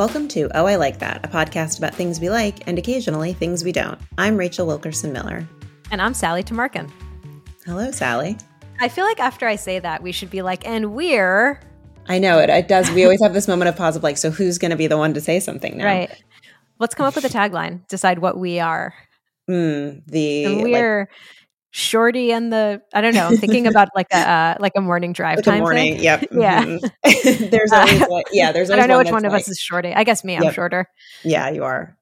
Welcome to Oh, I Like That, a podcast about things we like and occasionally things we don't. I'm Rachel Wilkerson Miller. And I'm Sally Tamarkin. Hello, Sally. I feel like after I say that, we should be like, and we're. I know it. It does. We always have this moment of pause of like, so who's going to be the one to say something now? Right. Let's come up with a tagline. Decide what we are. Mm, the and we're like, Shorty and the I don't know. I'm thinking about like a uh, like a morning drive like time. morning, thing. yep. Yeah. Mm-hmm. there's always uh, yeah. There's I don't know which one of like, us is Shorty. I guess me. I'm yep. shorter. Yeah, you are.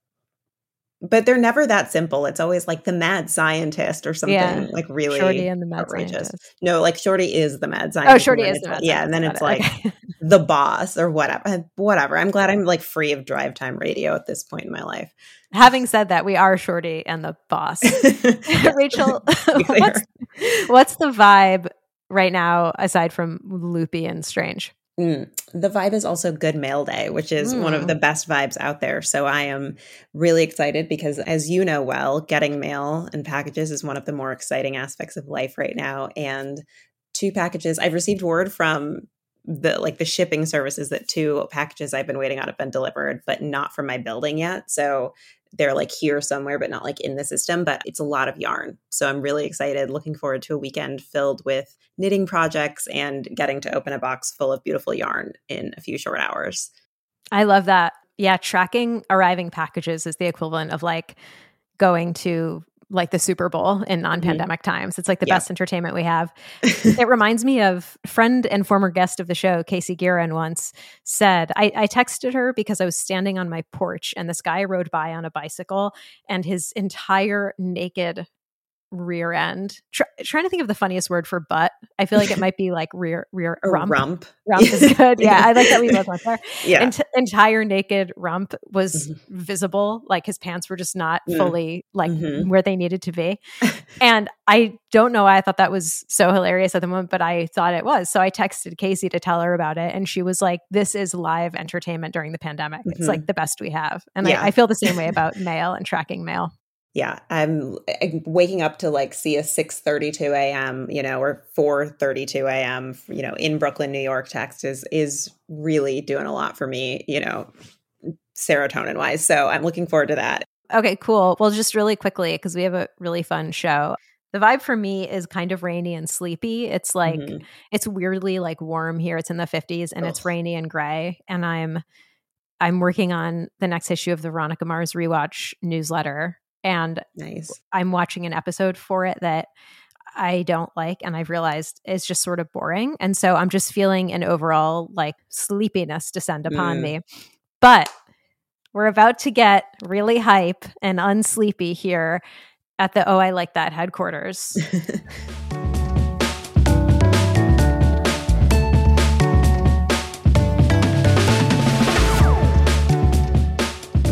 But they're never that simple. It's always like the mad scientist or something Yeah. like really Shorty and the mad outrageous. scientist. No, like Shorty is the mad oh, scientist. Oh, Shorty is the mad Yeah, and then it's like. Okay. the boss or whatever. Uh, whatever. I'm glad I'm like free of drive time radio at this point in my life. Having said that, we are Shorty and the boss. Rachel, what's what's the vibe right now aside from loopy and strange? Mm. The vibe is also Good Mail Day, which is one of Mm. the best vibes out there. So I am really excited because, as you know well, getting mail and packages is one of the more exciting aspects of life right now. And two packages, I've received word from the like the shipping services that two packages I've been waiting on have been delivered, but not from my building yet. So they're like here somewhere, but not like in the system. But it's a lot of yarn. So I'm really excited, looking forward to a weekend filled with knitting projects and getting to open a box full of beautiful yarn in a few short hours. I love that. Yeah, tracking arriving packages is the equivalent of like going to like the Super Bowl in mm-hmm. non-pandemic times. It's like the Yeah. best entertainment we have. it reminds me of friend and former guest of the show, Casey Gueren, once said, I, I texted her because I was standing on my porch and this guy rode by on a bicycle and his entire naked rear end. Try, trying to think of the funniest word for butt. I feel like it might be like rear rear rump. rump. Rump is good. Yeah, I like that we both went there Yeah. ent- entire naked rump was Mhm. visible like his pants were just not Mm. fully like Mhm. where they needed to be and i don't know why i thought that was so hilarious at the moment but i thought it was so i texted casey to tell her about it and she was like this is live entertainment during the pandemic it's Mhm. like the best we have and Yeah. I, I feel the same way about mail and tracking mail yeah i'm I'm waking up to like see a 6.32 a.m you know or 4.32 a.m you know in brooklyn new york text is is really doing a lot for me you know serotonin wise so i'm looking forward to that Okay, cool. Well, just really quickly, because we have a really fun show. The vibe for me is kind of rainy and sleepy. It's like, Mhm. it's weirdly like warm here. It's in the 50s and it's rainy and gray. And I'm, I'm working on the next issue of the Veronica Mars rewatch newsletter. And nice I'm watching an episode for it that I don't like. And I've realized is just sort of boring. And so I'm just feeling an overall like sleepiness descend upon Mm. me. But we're about to get really hype and unsleepy here at the Oh, I Like That headquarters.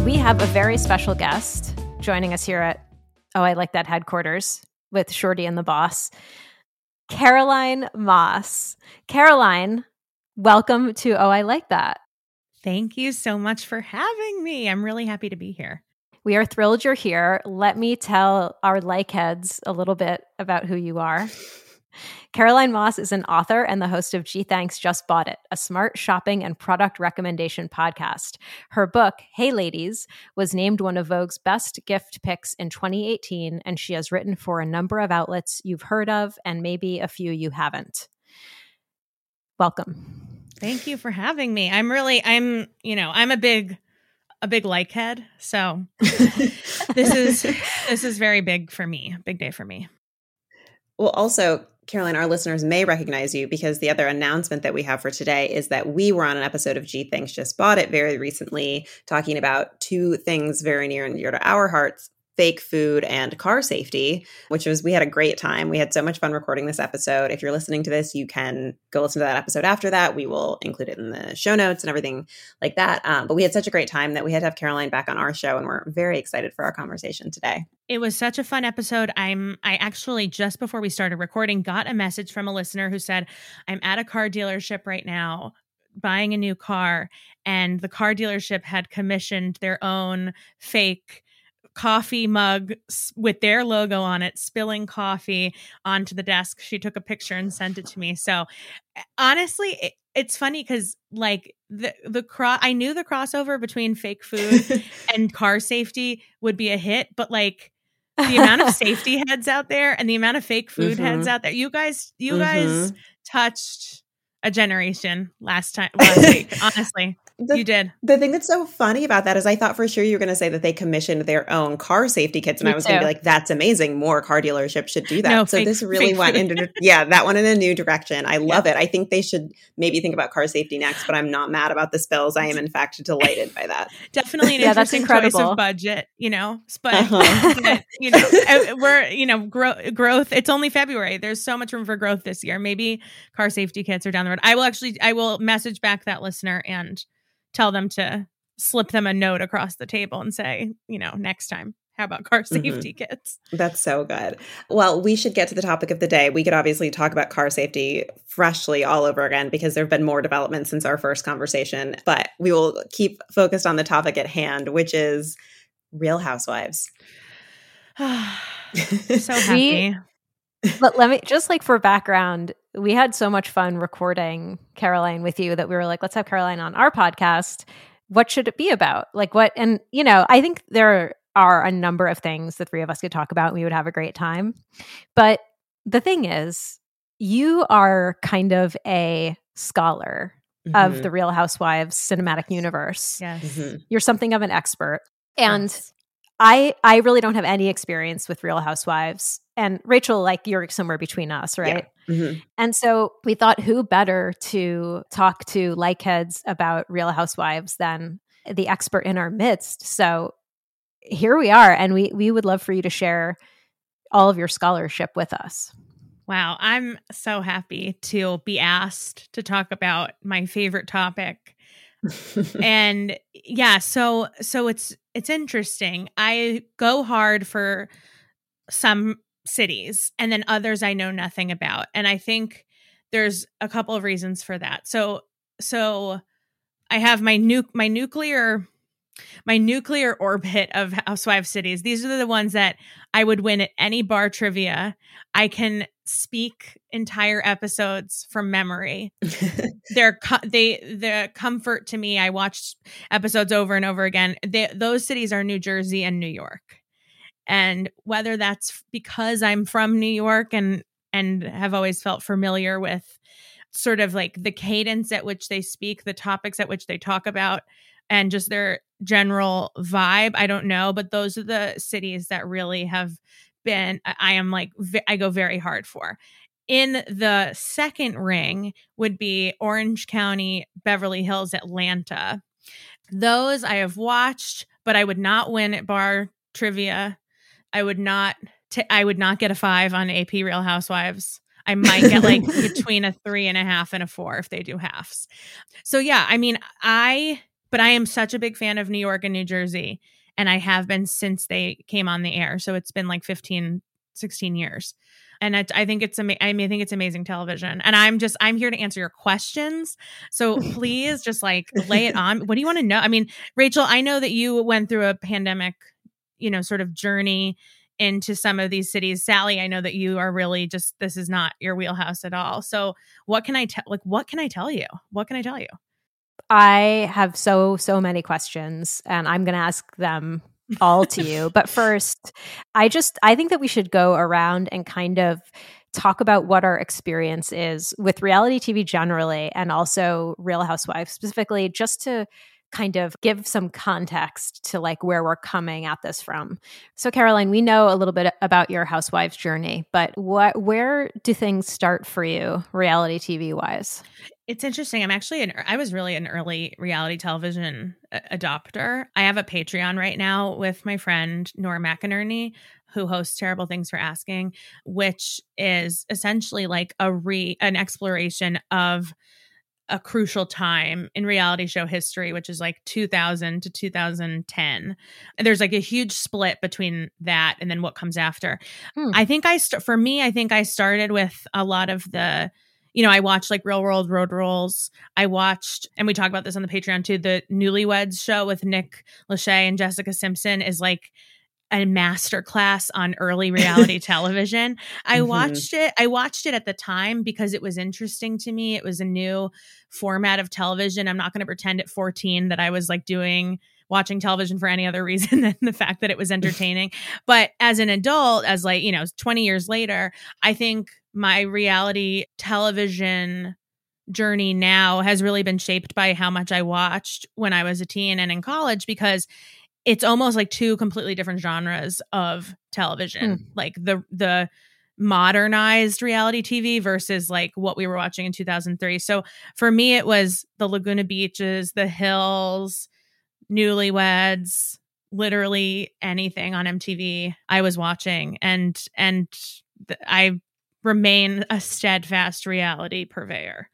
we have a very special guest joining us here at Oh, I Like That headquarters with Shorty and the boss, Caroline Moss. Caroline, welcome to Oh, I Like That. Thank you so much for having me. I'm really happy to be here. We are thrilled you're here. Let me tell our like heads a little bit about who you are. Caroline Moss is an author and the host of Gee Thanks Just Bought It, a smart shopping and product recommendation podcast. Her book, Hey Ladies, was named one of Vogue's best gift picks in 2018, and she has written for a number of outlets you've heard of and maybe a few you haven't. Welcome. Thank you for having me. I'm really I'm, you know, I'm a big a big like head. So this is this is very big for me. Big day for me. Well, also, Caroline, our listeners may recognize you because the other announcement that we have for today is that we were on an episode of Gee Thanks Just Bought It very recently, talking about two things very near and dear to our hearts fake food and car safety, which was, we had a great time. We had so much fun recording this episode. If you're listening to this, you can go listen to that episode after that. We will include it in the show notes and everything like that. Um, but we had such a great time that we had to have Caroline back on our show, and we're very excited for our conversation today. It was such a fun episode. I'm I actually just before we started recording got a message from a listener who said, "I'm at a car dealership right now buying a new car and the car dealership had commissioned their own fake coffee mug with their logo on it, spilling coffee onto the desk. She took a picture and sent it to me. So honestly, it, it's funny because like the the cross I knew the crossover between fake food and car safety would be a hit, but like the amount of safety heads out there and the amount of fake food mm-hmm. heads out there. You guys, you mm-hmm. guys touched a generation last time last week. Honestly, the, you did. The thing that's so funny about that is I thought for sure you were going to say that they commissioned their own car safety kits. And Me I was going to be like, that's amazing. More car dealerships should do that. No, so fake, this really went into, yeah, that went in a new direction. I love yeah. it. I think they should maybe think about car safety next, but I'm not mad about the spills. I am in fact delighted by that. Definitely an yeah, interesting that's incredible. choice of budget, you know, but, uh-huh. you know, uh, we're, you know, grow, growth. It's only February. There's so much room for growth this year. Maybe car safety kits are down the road. I will actually, I will message back that listener and tell them to slip them a note across the table and say, you know, next time. How about car mm-hmm. safety mm-hmm. kits? That's so good. Well, we should get to the topic of the day. We could obviously talk about car safety freshly all over again because there have been more developments since our first conversation, but we will keep focused on the topic at hand, which is Real Housewives. so happy. but let me just like for background, we had so much fun recording Caroline with you that we were like, let's have Caroline on our podcast. What should it be about? Like what? And you know, I think there are a number of things the three of us could talk about. And we would have a great time. But the thing is, you are kind of a scholar mm-hmm. of the Real Housewives cinematic universe. Yes. Mm-hmm. You're something of an expert. And yes. I I really don't have any experience with Real Housewives. And Rachel, like you're somewhere between us, right? Yeah. Mm-hmm. And so we thought who better to talk to like heads about Real Housewives than the expert in our midst. So here we are, and we we would love for you to share all of your scholarship with us. Wow, I'm so happy to be asked to talk about my favorite topic. and yeah, so so it's it's interesting. I go hard for some cities and then others I know nothing about. And I think there's a couple of reasons for that. So so I have my nu- my nuclear my nuclear orbit of housewife cities. These are the ones that I would win at any bar trivia. I can speak entire episodes from memory. They're they the comfort to me. I watched episodes over and over again. They, those cities are New Jersey and New York. And whether that's because I'm from New York and and have always felt familiar with sort of like the cadence at which they speak, the topics at which they talk about and just their general vibe. I don't know, but those are the cities that really have been, I am like, I go very hard for. In the second ring would be Orange County, Beverly Hills, Atlanta. Those I have watched, but I would not win at bar trivia. I would not. T- I would not get a five on AP Real Housewives. I might get like between a three and a half and a four if they do halves. So yeah, I mean, I but I am such a big fan of New York and New Jersey. And I have been since they came on the air. So it's been like 15, 16 years. And I, I think it's ama- I mean, I think it's amazing television. And I'm just I'm here to answer your questions. So please just like lay it on. What do you want to know? I mean, Rachel, I know that you went through a pandemic, you know, sort of journey into some of these cities. Sally, I know that you are really just this is not your wheelhouse at all. So what can I tell like what can I tell you? What can I tell you? I have so, so many questions, and I'm going to ask them all to you. But first, I just, I think that we should go around and kind of talk about what our experience is with reality TV generally and also Real Housewives specifically, just to kind of give some context to like where we're coming at this from. So Caroline, we know a little bit about your housewives journey, but what where do things start for you reality TV wise? It's interesting. I'm actually an I was really an early reality television adopter. I have a Patreon right now with my friend Nora McInerney who hosts Terrible, Thanks for Asking, which is essentially like a re an exploration of a crucial time in reality show history, which is like 2000 to 2010. And there's like a huge split between that and then what comes after. Hmm. I think I, st- for me, I think I started with a lot of the, you know, I watched like Real World Road Rules. I watched, and we talk about this on the Patreon too, the Newlyweds show with Nick Lachey and Jessica Simpson is like, a master class on early reality television. I mm-hmm. watched it. I watched it at the time because it was interesting to me. It was a new format of television. I'm not going to pretend at 14 that I was like doing watching television for any other reason than the fact that it was entertaining. but as an adult, as like, you know, 20 years later, I think my reality television journey now has really been shaped by how much I watched when I was a teen and in college because it's almost like two completely different genres of television. Hmm. Like the the modernized reality TV versus like what we were watching in 2003. So for me it was the Laguna Beaches, the Hills, Newlyweds, literally anything on MTV I was watching and and th- I remain a steadfast reality purveyor.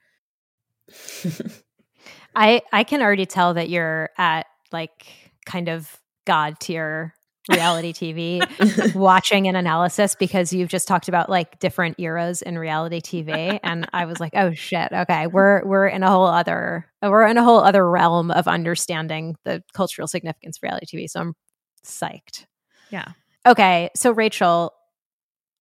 I I can already tell that you're at like kind of god tier reality TV watching an analysis because you've just talked about like different eras in reality TV and I was like oh shit okay we're we're in a whole other we're in a whole other realm of understanding the cultural significance of reality TV so I'm psyched. Yeah. Okay, so Rachel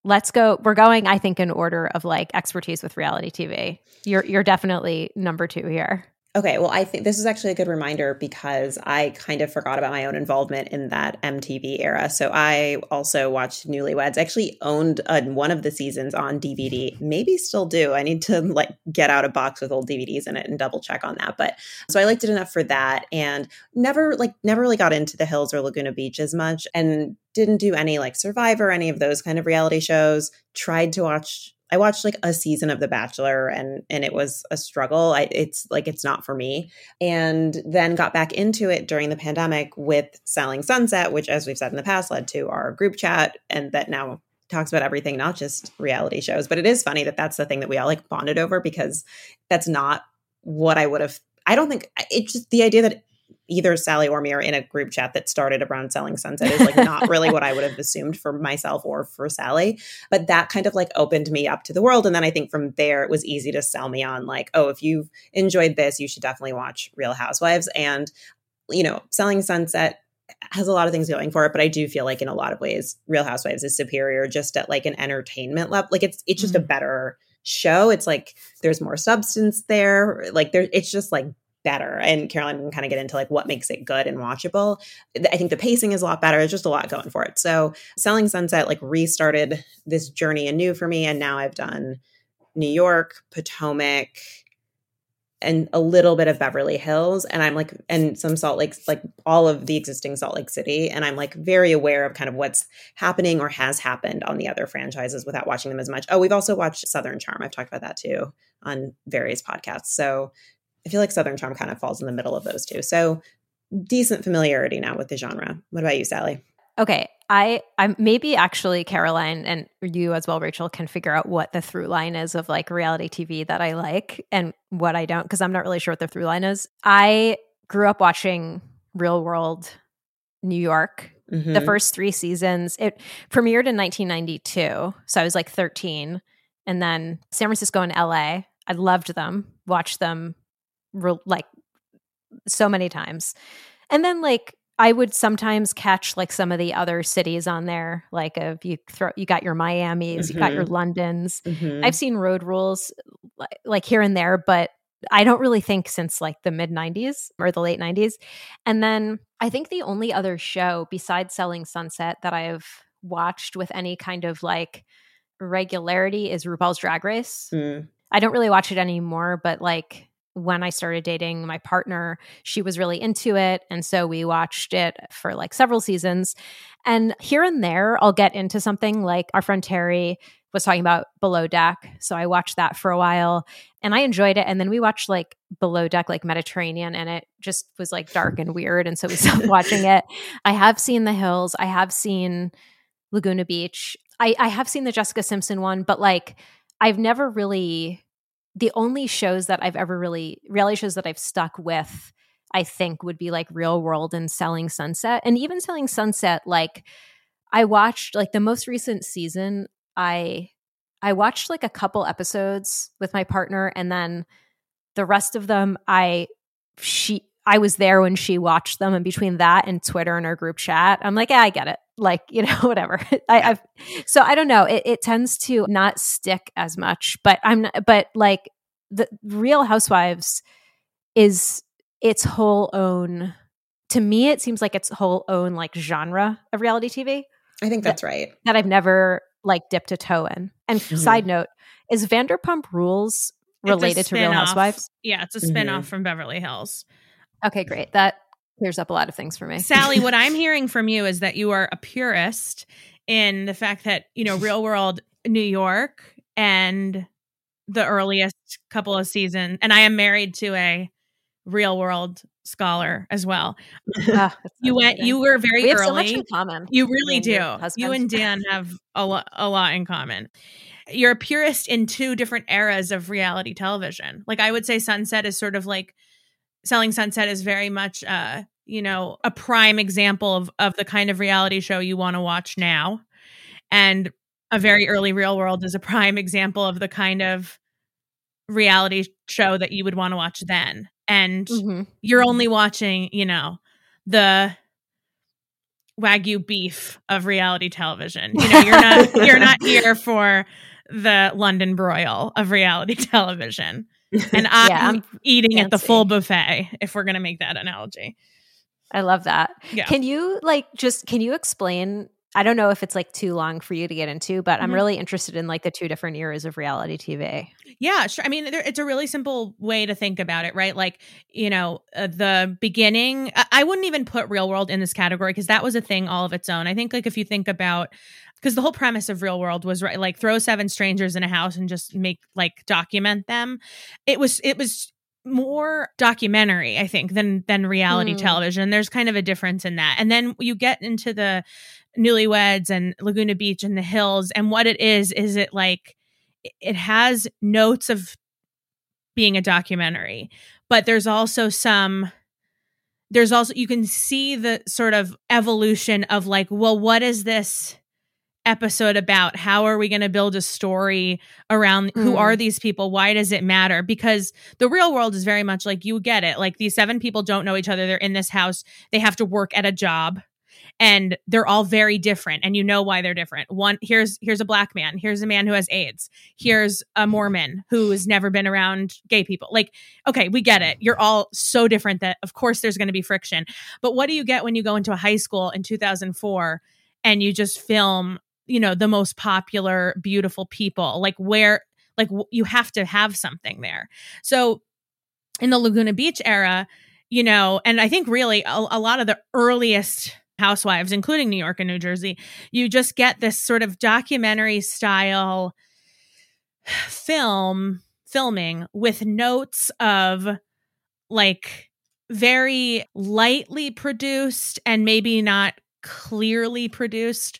let's go we're going I think in order of like expertise with reality TV. You're you're definitely number 2 here. Okay, well, I think this is actually a good reminder because I kind of forgot about my own involvement in that MTV era. So I also watched Newlyweds. Actually owned one of the seasons on DVD. Maybe still do. I need to like get out a box with old DVDs in it and double check on that. But so I liked it enough for that, and never like never really got into the Hills or Laguna Beach as much, and didn't do any like Survivor, any of those kind of reality shows. Tried to watch I watched like a season of The Bachelor and and it was a struggle. I, it's like it's not for me. And then got back into it during the pandemic with Selling Sunset, which as we've said in the past led to our group chat and that now talks about everything not just reality shows. But it is funny that that's the thing that we all like bonded over because that's not what I would have I don't think it's just the idea that either Sally or me are in a group chat that started around selling sunset is like not really what I would have assumed for myself or for Sally. But that kind of like opened me up to the world. And then I think from there it was easy to sell me on like, oh, if you've enjoyed this, you should definitely watch Real Housewives. And, you know, selling sunset has a lot of things going for it, but I do feel like in a lot of ways, Real Housewives is superior just at like an entertainment level. Like it's it's just mm-hmm. a better show. It's like there's more substance there. Like there, it's just like better. And Caroline can kind of get into like what makes it good and watchable. I think the pacing is a lot better. There's just a lot going for it. So Selling Sunset like restarted this journey anew for me. And now I've done New York, Potomac, and a little bit of Beverly Hills. And I'm like, and some Salt Lake, like all of the existing Salt Lake City. And I'm like very aware of kind of what's happening or has happened on the other franchises without watching them as much. Oh, we've also watched Southern Charm. I've talked about that too on various podcasts. So I feel like Southern Charm kind of falls in the middle of those two. So decent familiarity now with the genre. What about you, Sally? Okay, I I'm maybe actually Caroline and you as well, Rachel, can figure out what the through line is of like reality TV that I like and what I don't because I'm not really sure what the through line is. I grew up watching Real World New York. Mm-hmm. The first three seasons, it premiered in 1992, so I was like 13, and then San Francisco and LA. I loved them, watched them re- like so many times. And then like I would sometimes catch like some of the other cities on there, like if you throw you got your Miami's, mm-hmm. you got your mm-hmm. Londons. Mm-hmm. I've seen road rules like here and there, but I don't really think since like the mid 90s or the late 90s. And then I think the only other show besides Selling Sunset that I've watched with any kind of like regularity is RuPaul's Drag Race. Mm. I don't really watch it anymore, but like when I started dating my partner, she was really into it. And so we watched it for like several seasons. And here and there, I'll get into something like our friend Terry was talking about Below Deck. So I watched that for a while and I enjoyed it. And then we watched like Below Deck, like Mediterranean, and it just was like dark and weird. And so we stopped watching it. I have seen The Hills, I have seen Laguna Beach, I, I have seen the Jessica Simpson one, but like I've never really the only shows that I've ever really reality shows that I've stuck with, I think would be like Real World and Selling Sunset. And even Selling Sunset, like I watched like the most recent season, I I watched like a couple episodes with my partner and then the rest of them I she I was there when she watched them and between that and Twitter and our group chat, I'm like, yeah, I get it. Like you know whatever. I, have so i don't know. It, it tends to not stick as much but i'm not, but like the real housewives is its whole own to me it seems like its whole own like genre of reality tv i think that's that, right. that i've never like dipped a toe in. And mm-hmm. side note is vanderpump rules related to real housewives? Yeah it's a spin-off mm-hmm. from beverly hills. Okay great. That clears up a lot of things for me. Sally, what I'm hearing from you is that you are a purist in the fact that, you know, real world New York and the earliest couple of seasons, and I am married to a real world scholar as well. Ah, you went you were very we early. So common. You really do. You and Dan have a lot a lot in common. You're a purist in two different eras of reality television. Like I would say Sunset is sort of like Selling Sunset is very much uh, you know, a prime example of of the kind of reality show you want to watch now. And a very early real world is a prime example of the kind of reality show that you would want to watch then. And mm-hmm. you're only watching, you know, the wagyu beef of reality television. You know, you're not you're not here for the London broil of reality television and I'm, yeah, I'm eating fancy. at the full buffet if we're going to make that analogy. I love that. Yeah. Can you like just can you explain I don't know if it's like too long for you to get into, but mm-hmm. I'm really interested in like the two different eras of reality TV. Yeah, sure. I mean, it's a really simple way to think about it, right? Like, you know, uh, the beginning, I wouldn't even put real world in this category because that was a thing all of its own. I think, like, if you think about, because the whole premise of real world was right, like, throw seven strangers in a house and just make, like, document them. It was, it was, more documentary i think than than reality mm. television there's kind of a difference in that and then you get into the newlyweds and Laguna Beach and the hills. And what it is, is it like it has notes of being a documentary, but there's also some there's also you can see the sort of evolution of like, well, what is this episode about? How are we going to build a story around mm. who are these people? Why does it matter? Because the real world is very much like you get it. Like these seven people don't know each other. They're in this house. They have to work at a job and they're all very different and you know why they're different one here's here's a black man here's a man who has aids here's a mormon who has never been around gay people like okay we get it you're all so different that of course there's going to be friction but what do you get when you go into a high school in 2004 and you just film you know the most popular beautiful people like where like you have to have something there. So in the laguna beach era you know and i think really a, a lot of the earliest housewives, including New York and New Jersey, you just get this sort of documentary style film filming with notes of like very lightly produced and maybe not clearly produced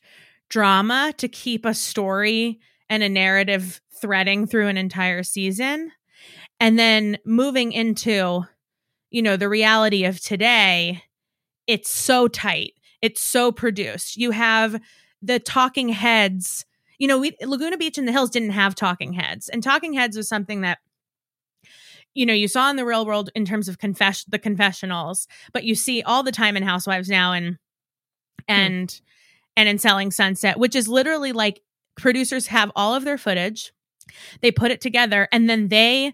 drama to keep a story and a narrative threading through an entire season. And then moving into, you know, the reality of today, it's so tight. It's so produced. You have the talking heads. You know, we, Laguna Beach and the Hills didn't have talking heads, and talking heads was something that you know you saw in the real world in terms of confess the confessionals, but you see all the time in Housewives now and and hmm. And in Selling Sunset, which is literally like producers have all of their footage, they put it together, and then they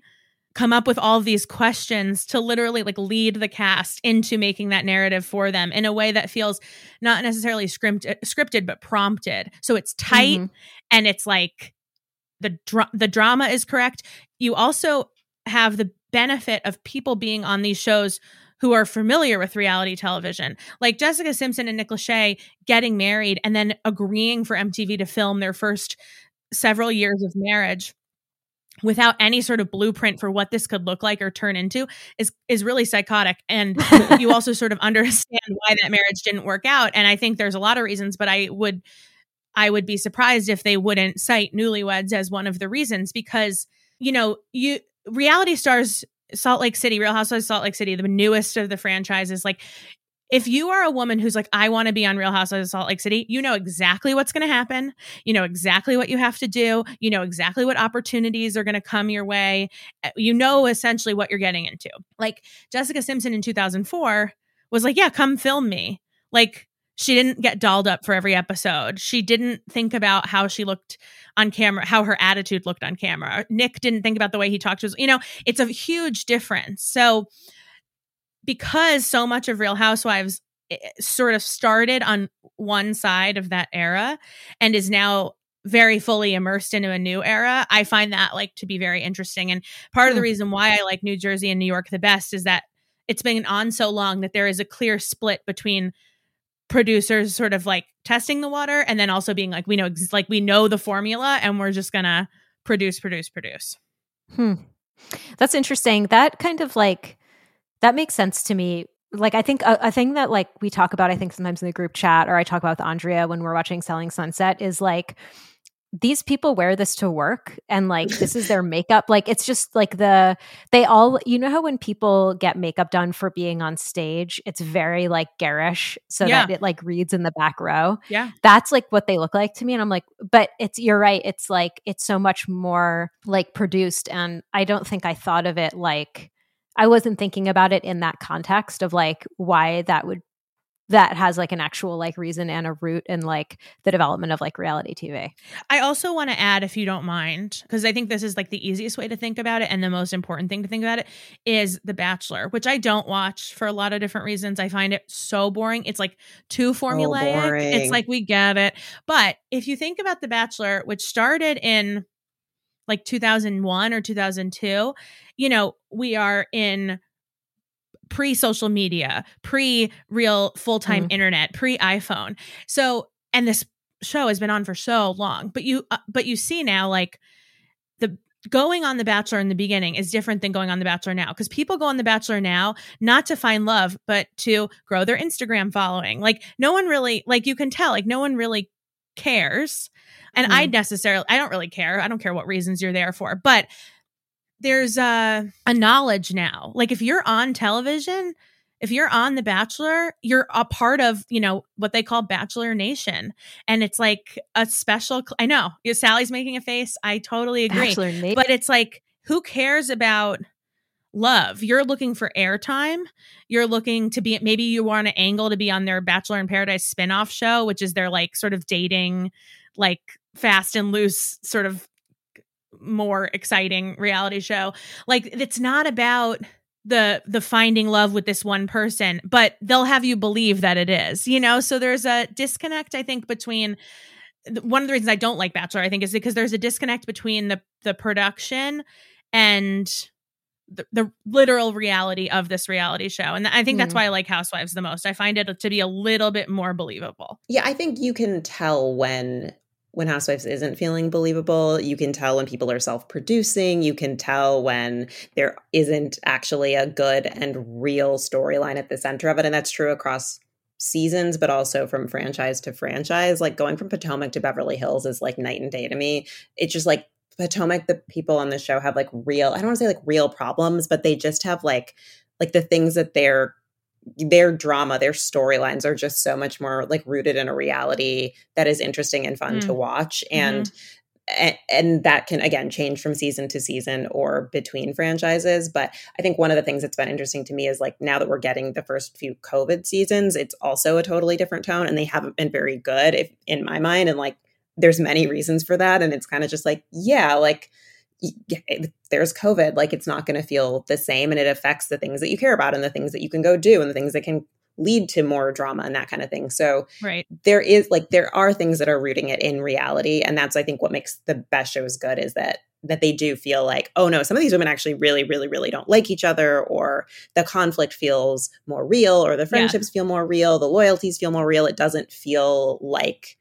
come up with all of these questions to literally like lead the cast into making that narrative for them in a way that feels not necessarily scripted, scripted but prompted. So it's tight mm-hmm. and it's like the dra- the drama is correct. You also have the benefit of people being on these shows who are familiar with reality television, like Jessica Simpson and Nick Lachey getting married and then agreeing for MTV to film their first several years of marriage without any sort of blueprint for what this could look like or turn into is is really psychotic. And you also sort of understand why that marriage didn't work out. And i think there's a lot of reasons but i would i would be surprised if they wouldn't cite newlyweds as one of the reasons because you know you reality stars Salt Lake City, Real Housewives of Salt Lake City, the newest of the franchises, like if you are a woman who's like, I want to be on Real Housewives of Salt Lake City, you know exactly what's going to happen. You know exactly what you have to do. You know exactly what opportunities are going to come your way. Eh, you know essentially what you're getting into. Like Jessica Simpson in 2004 was like, Yeah, come film me. Like, she didn't get dolled up for every episode. She didn't think about how she looked on camera, how her attitude looked on camera. Nick didn't think about the way he talked to us. You know, it's a huge difference. So, because so much of Real Housewives eh, sort of started on one side of that era and is now very fully immersed into a new era, I find that like to be very interesting. And part of the hmm. reason why I like New Jersey and New York the best is that it's been on so long that there is a clear split between producers sort of like testing the water and then also being like we know like we know the formula and we're just gonna produce produce produce. Hmm. That's interesting. That kind of like that makes sense to me. Like i think a, a thing that like we talk about i think sometimes in the group chat or i talk about with andrea when we're watching selling sunset is like these people wear this to work and like this is their makeup like it's just like the they all you know how when people get makeup done for being on stage it's very like garish so yeah. that it like reads in the back row yeah that's like what they look like to me and i'm like but it's you're right it's like it's so much more like produced and i don't think i thought of it like I wasn't thinking about it in that context of like why that would that has like an actual like reason and a root in like the development of like reality TV. I also want to add, if you don't mind, because I think this is like the easiest way to think about it and the most important thing to think about it is The Bachelor, which I don't watch for a lot of different reasons. I find it so boring. It's like too formulaic. Oh, it's like we get it. But if you think about The Bachelor, which started in like 2001 or 2002, you know, we are in pre social media, pre real full time mm. internet, pre iPhone. So, and this show has been on for so long, but you, uh, but you see now, like the going on The Bachelor in the beginning is different than going on The Bachelor now because people go on The Bachelor now not to find love, but to grow their Instagram following. Like, no one really, like, you can tell, like, no one really cares. And mm. I necessarily, I don't really care. I don't care what reasons you're there for, but there's a a knowledge now. Like if you're on television, if you're on The Bachelor, you're a part of, you know, what they call Bachelor Nation. And it's like a special, I know, Sally's making a face. I totally agree. But it's like, who cares about love? You're looking for airtime. You're looking to be, maybe you want an angle to be on their Bachelor in Paradise spinoff show, which is their like sort of dating, like fast and loose sort of more exciting reality show. Like it's not about the the finding love with this one person, but they'll have you believe that it is. You know, so there's a disconnect I think between one of the reasons I don't like Bachelor I think is because there's a disconnect between the the production and the, the literal reality of this reality show. And I think that's mm. why I like Housewives the most. I find it to be a little bit more believable. Yeah, I think you can tell when when Housewives isn't feeling believable. You can tell when people are self producing. You can tell when there isn't actually a good and real storyline at the center of it. And that's true across seasons, but also from franchise to franchise. Like going from Potomac to Beverly Hills is like night and day to me. It's just like Potomac, the people on the show have like real, I don't want to say like real problems, but they just have like, like the things that they're their drama, their storylines are just so much more like rooted in a reality that is interesting and fun mm. to watch. And mm-hmm. And, and that can again change from season to season or between franchises but i think one of the things that's been interesting to me is like now that we're getting the first few covid seasons it's also a totally different tone and they haven't been very good if in my mind and like there's many reasons for that and it's kind of just like yeah like Eh, there's COVID, like it's not going to feel the same and it affects the things that you care about and the things that you can go do and the things that can lead to more drama and that kind of thing. So right. there is like there are things that are rooting it in reality and that's I think what makes the best shows good is that that they do feel like oh no some of these women actually really really really don't like each other or the conflict feels more real or the friendships yeah. feel more real the loyalties feel more real it doesn't feel like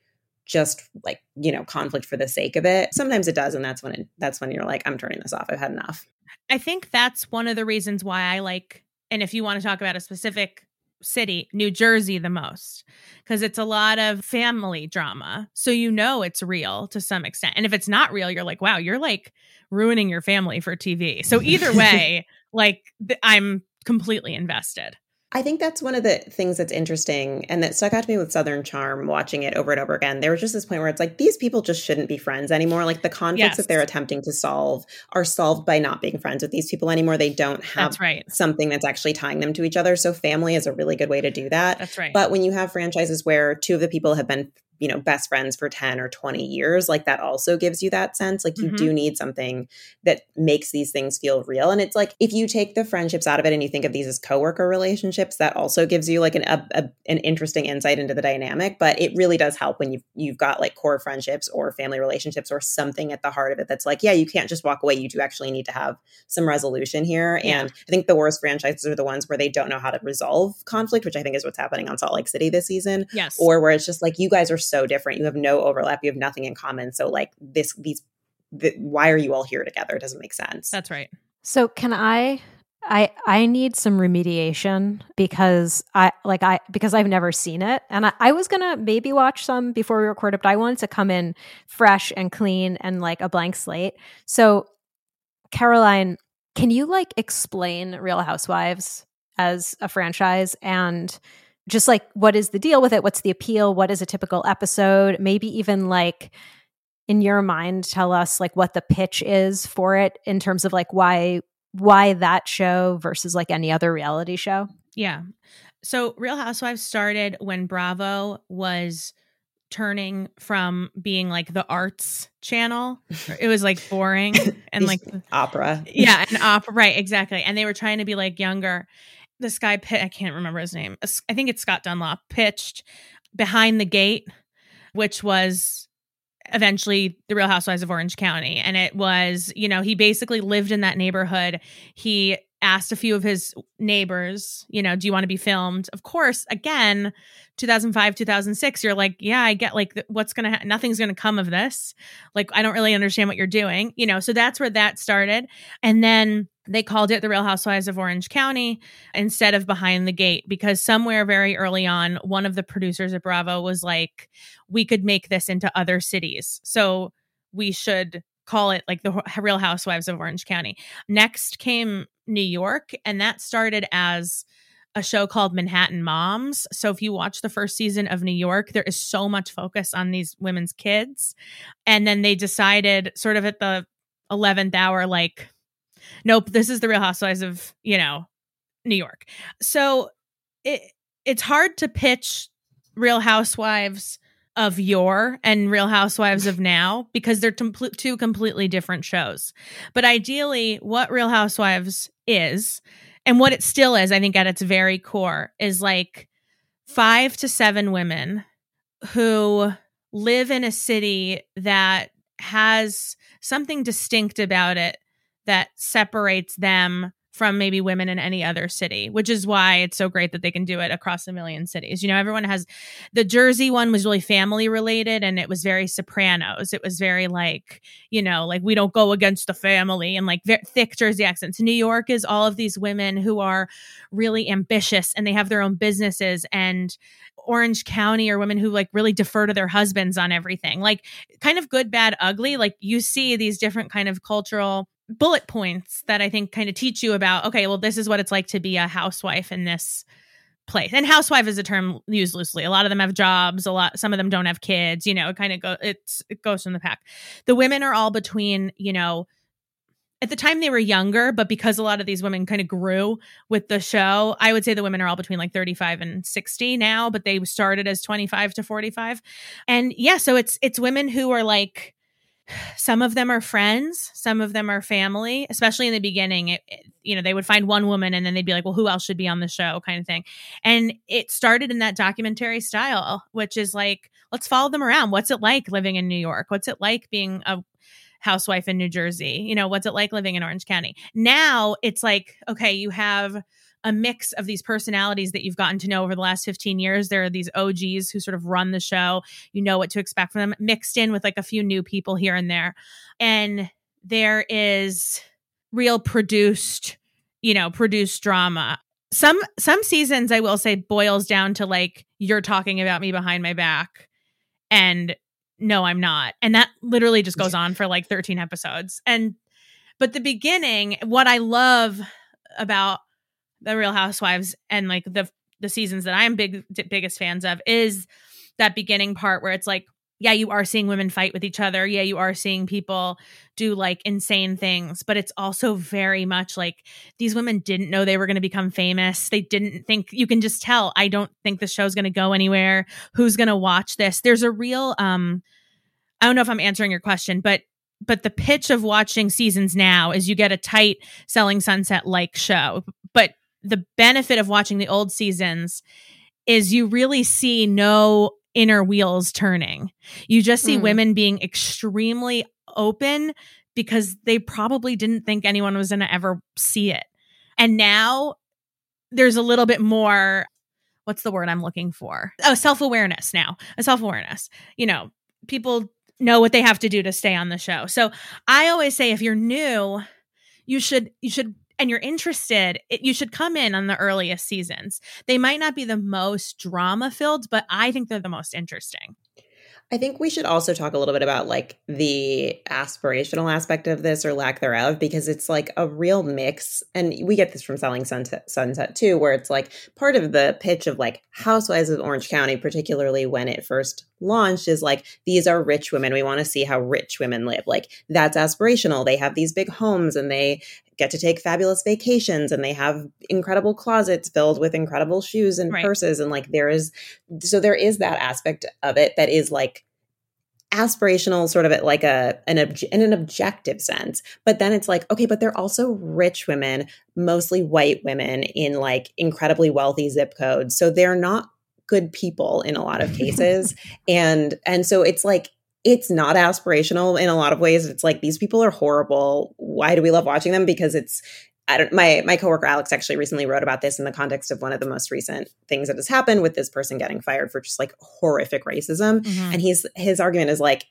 just like you know conflict for the sake of it. Sometimes it does and that's when it that's when you're like i'm turning this off. I've had enough. I think that's one of the reasons why i like and if you want to talk about a specific city new jersey the most because it's a lot of family drama so you know it's real to some extent and if it's not real you're like wow you're like ruining your family for tv so either way like th- i'm completely invested I think that's one of the things that's interesting and that stuck out to me with Southern Charm watching it over and over again. There was just this point where it's like these people just shouldn't be friends anymore. Like the conflicts yes. that they're attempting to solve are solved by not being friends with these people anymore. They don't have that's right. something that's actually tying them to each other. So family is a really good way to do that. That's right. But when you have franchises where two of the people have been you know best friends for 10 or 20 years like that also gives you that sense like you mm-hmm. do need something that makes these things feel real and it's like if you take the friendships out of it and you think of these as coworker relationships that also gives you like an a, a, an interesting insight into the dynamic but it really does help when you've you've got like core friendships or family relationships or something at the heart of it that's like yeah you can't just walk away you do actually need to have some resolution here yeah. and i think the worst franchises are the ones where they don't know how to resolve conflict which i think is what's happening on salt lake city this season yes or where it's just like you guys are so different. You have no overlap. You have nothing in common. So like this, these, the, why are you all here together? It doesn't make sense. That's right. So can I I I need some remediation because I like I because I've never seen it and I, I, was gonna maybe watch some before we recorded, but I wanted to come in fresh and clean and like a blank slate. So Caroline, can you like explain Real Housewives as a franchise and just like what is the deal with it? What's the appeal? What is a typical episode? Maybe even like in your mind tell us like what the pitch is for it in terms of like why why that show versus like any other reality show. Yeah. So real housewives started when bravo was turning from being like the arts channel. It was like boring and like opera. Yeah and opera right exactly. And they were trying to be like younger this guy I can't remember his name. I think it's Scott Dunlop pitched behind the gate, which was eventually the Real Housewives of Orange County, and it was you know he basically lived in that neighborhood. He asked a few of his neighbors, you know, do you want to be filmed? Of course, again, 2005, 2006, you're like, yeah, I get like what's going to ha- nothing's going to come of this. Like I don't really understand what you're doing, you know. So that's where that started. And then they called it the Real Housewives of Orange County instead of Behind the Gate because somewhere very early on, one of the producers at Bravo was like, we could make this into other cities. So we should call it like the Real Housewives of Orange County. Next came New York, and that started as a show called Manhattan Moms. So if you watch the first season of New York, there is so much focus on these women's kids. And then they decided, sort of at the 11th hour, like, nope, this is the Real Housewives of, you know, New York. So it it's hard to pitch Real Housewives of yore and Real Housewives of now because they're two completely different shows. But ideally, what Real Housewives is and what it still is, I think at its very core, is like five to seven women who live in a city that has something distinct about it that separates them from maybe women in any other city, which is why it's so great that they can do it across a million cities. You know, everyone has the Jersey one was really family related and it was very Sopranos. It was very like, you know, like we don't go against the family and like very thick Jersey accents. New York is all of these women who are really ambitious and they have their own businesses and Orange County are women who like really defer to their husbands on everything. Like kind of good, bad, ugly. Like you see these different kind of cultural bullet points that I think kind of teach you about, okay, well, this is what it's like to be a housewife in this place. And housewife is a term used loosely. A lot of them have jobs, a lot some of them don't have kids, you know, it kind of go it's it goes from the pack. The women are all between, you know, at the time they were younger, but because a lot of these women kind of grew with the show, I would say the women are all between like 35 and 60 now, but they started as 25 to 45. And yeah, so it's it's women who are like some of them are friends some of them are family especially in the beginning it, it, you know they would find one woman and then they'd be like well who else should be on the show? kind of thing. And it started in that documentary style which is like let's follow them around. What's it like living in new york? What's it like being a housewife in new jersey? You know what's it like living in orange county? Now it's like okay you have a mix of these personalities that you've gotten to know over the last 15 years. There are these OGs who sort of run the show. You know what to expect from them, mixed in with like a few new people here and there. And there is real produced, you know, produced drama. Some some seasons I will say boils down to like you're talking about me behind my back and no I'm not. And that literally just goes on for like 13 episodes. And but the beginning, what I love about the Real Housewives and like the the seasons that I'm big biggest fans of is that beginning part where it's like yeah, you are seeing women fight with each other. Yeah, you are seeing people do like insane things, but it's also very much like these women didn't know they were going to become famous. They didn't think you can just tell. I don't think the show's going to go anywhere. Who's going to watch this? There's a real um I don't know if I'm answering your question, but but the pitch of watching seasons now is you get a tight selling sunset like show. But the benefit of watching the old seasons is you really see no inner wheels turning. You just see mm. women being extremely open because they probably didn't think anyone was going to ever see it. And now there's a little bit more what's the word I'm looking for? Oh, self-awareness now. A self-awareness. You know, people know what they have to do to stay on the show. So I always say if you're new, you should you should and you're interested, it, you should come in on the earliest seasons. They might not be the most drama filled, but I think they're the most interesting. I think we should also talk a little bit about like the aspirational aspect of this or lack thereof, because it's like a real mix. And we get this from Selling Sunset, Sunset too, where it's like part of the pitch of like Housewives of Orange County, particularly when it first launched, is like these are rich women. We want to see how rich women live. Like that's aspirational. They have these big homes and they get to take fabulous vacations and they have incredible closets filled with incredible shoes and right. purses and like there is so there is that aspect of it that is like aspirational sort of like a an obj- in an objective sense but then it's like okay but they're also rich women mostly white women in like incredibly wealthy zip codes so they're not good people in a lot of cases and and so it's like it's not aspirational in a lot of ways. It's like these people are horrible. Why do we love watching them? Because it's I don't my my coworker Alex actually recently wrote about this in the context of one of the most recent things that has happened with this person getting fired for just like horrific racism. Mm-hmm. And he's his argument is like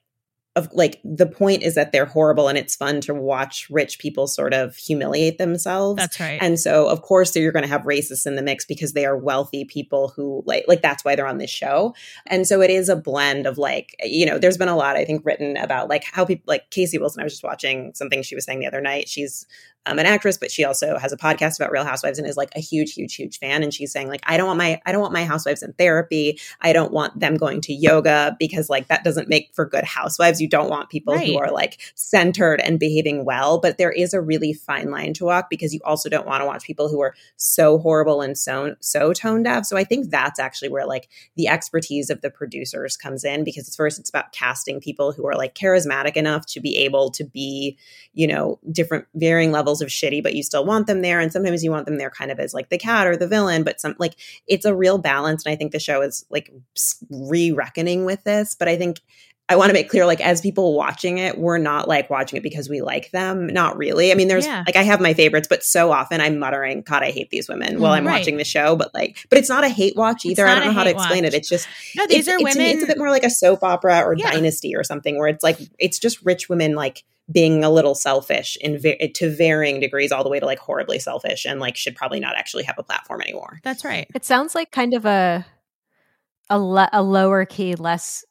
of like the point is that they're horrible and it's fun to watch rich people sort of humiliate themselves. That's right. And so of course you're going to have racists in the mix because they are wealthy people who like like that's why they're on this show. And so it is a blend of like you know there's been a lot I think written about like how people like Casey Wilson I was just watching something she was saying the other night. She's um, an actress, but she also has a podcast about Real Housewives and is like a huge, huge, huge fan. And she's saying like, I don't want my, I don't want my housewives in therapy. I don't want them going to yoga because like that doesn't make for good housewives. You don't want people right. who are like centered and behaving well. But there is a really fine line to walk because you also don't want to watch people who are so horrible and so so tone deaf. So I think that's actually where like the expertise of the producers comes in because it's first it's about casting people who are like charismatic enough to be able to be, you know, different varying levels of shitty, but you still want them there. And sometimes you want them there kind of as like the cat or the villain, but some like it's a real balance. And I think the show is like re reckoning with this. But I think I want to make clear, like, as people watching it, we're not like watching it because we like them. Not really. I mean, there's yeah. like, I have my favorites, but so often I'm muttering, God, I hate these women while I'm right. watching the show. But like, but it's not a hate watch either. I don't know how to explain watch. it. It's just, no, these are women. it's a bit more like a soap opera or yeah. dynasty or something where it's like, it's just rich women like being a little selfish in va- to varying degrees all the way to like horribly selfish and like should probably not actually have a platform anymore. That's right. It sounds like kind of a a, le- a lower key less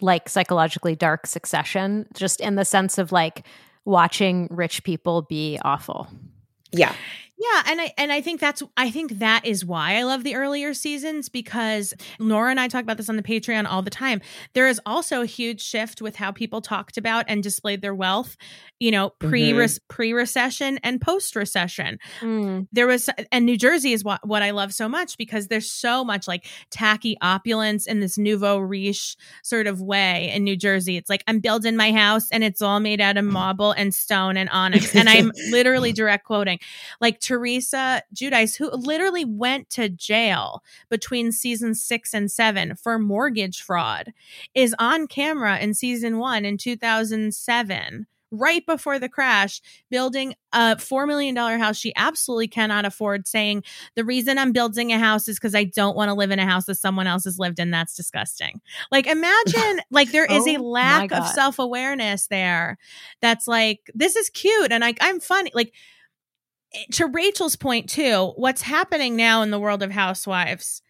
like psychologically dark succession just in the sense of like watching rich people be awful. Yeah yeah, and I and I think that's I think that is why I love the earlier seasons because Nora and I talk about this on the Patreon all the time. There is also a huge shift with how people talked about and displayed their wealth, you know, pre mm-hmm. pre recession and post recession. Mm. There was and New Jersey is what what I love so much because there's so much like tacky opulence in this nouveau riche sort of way in New Jersey. It's like I'm building my house and it's all made out of marble and stone and onyx and I'm literally direct quoting like Teresa Giudice, who literally went to jail between season six and seven for mortgage fraud, is on camera in season one in 2007 right before the crash, building a $4 million house she absolutely cannot afford, saying, The reason I'm building a house is because I don't want to live in a house that someone else has lived in. That's disgusting. Like, imagine, like, there is oh, a lack of self awareness there that's like, This is cute. And like, I'm funny. Like, to Rachel's point too, what's happening now in the world of housewives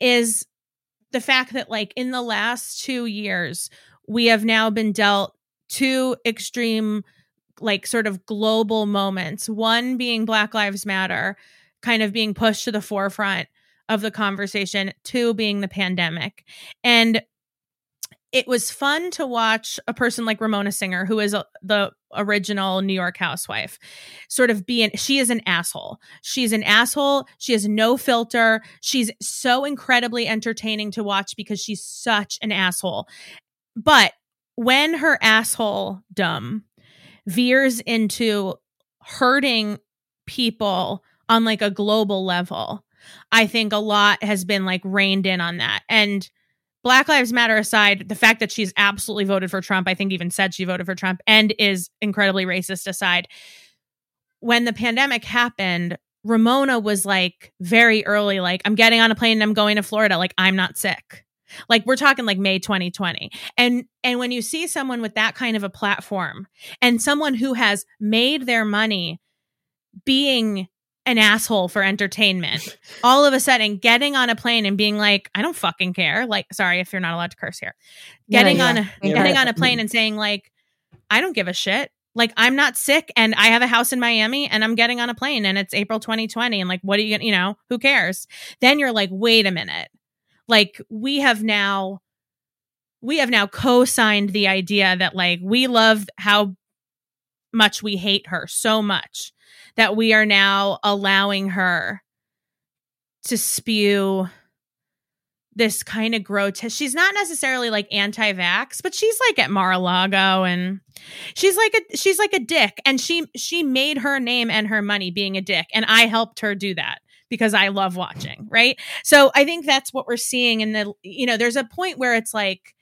is the fact that like in the last 2 years we have now been dealt two extreme like sort of global moments, one being Black Lives Matter kind of being pushed to the forefront of the conversation, two being the pandemic. And it was fun to watch a person like Ramona Singer, who is a, the original New York housewife, sort of be an, she is an asshole. She's an asshole. She has no filter. She's so incredibly entertaining to watch because she's such an asshole. But when her asshole dumb veers into hurting people on like a global level, I think a lot has been like reined in on that. And Black Lives Matter aside, the fact that she's absolutely voted for Trump, I think even said she voted for Trump and is incredibly racist aside. When the pandemic happened, Ramona was like very early, like, I'm getting on a plane and I'm going to Florida. Like, I'm not sick. Like we're talking like May 2020. And and when you see someone with that kind of a platform and someone who has made their money being an asshole for entertainment. All of a sudden, getting on a plane and being like, "I don't fucking care." Like, sorry if you're not allowed to curse here. Getting yeah, yeah. on a you're getting right. on a plane and saying like, "I don't give a shit." Like, I'm not sick and I have a house in Miami and I'm getting on a plane and it's April 2020 and like, what are you gonna, you know, who cares? Then you're like, wait a minute. Like, we have now we have now co-signed the idea that like we love how much we hate her so much that we are now allowing her to spew this kind of grotesque. She's not necessarily like anti-vax, but she's like at Mar-a-Lago and she's like a she's like a dick and she she made her name and her money being a dick and I helped her do that because I love watching, right? So I think that's what we're seeing in the you know, there's a point where it's like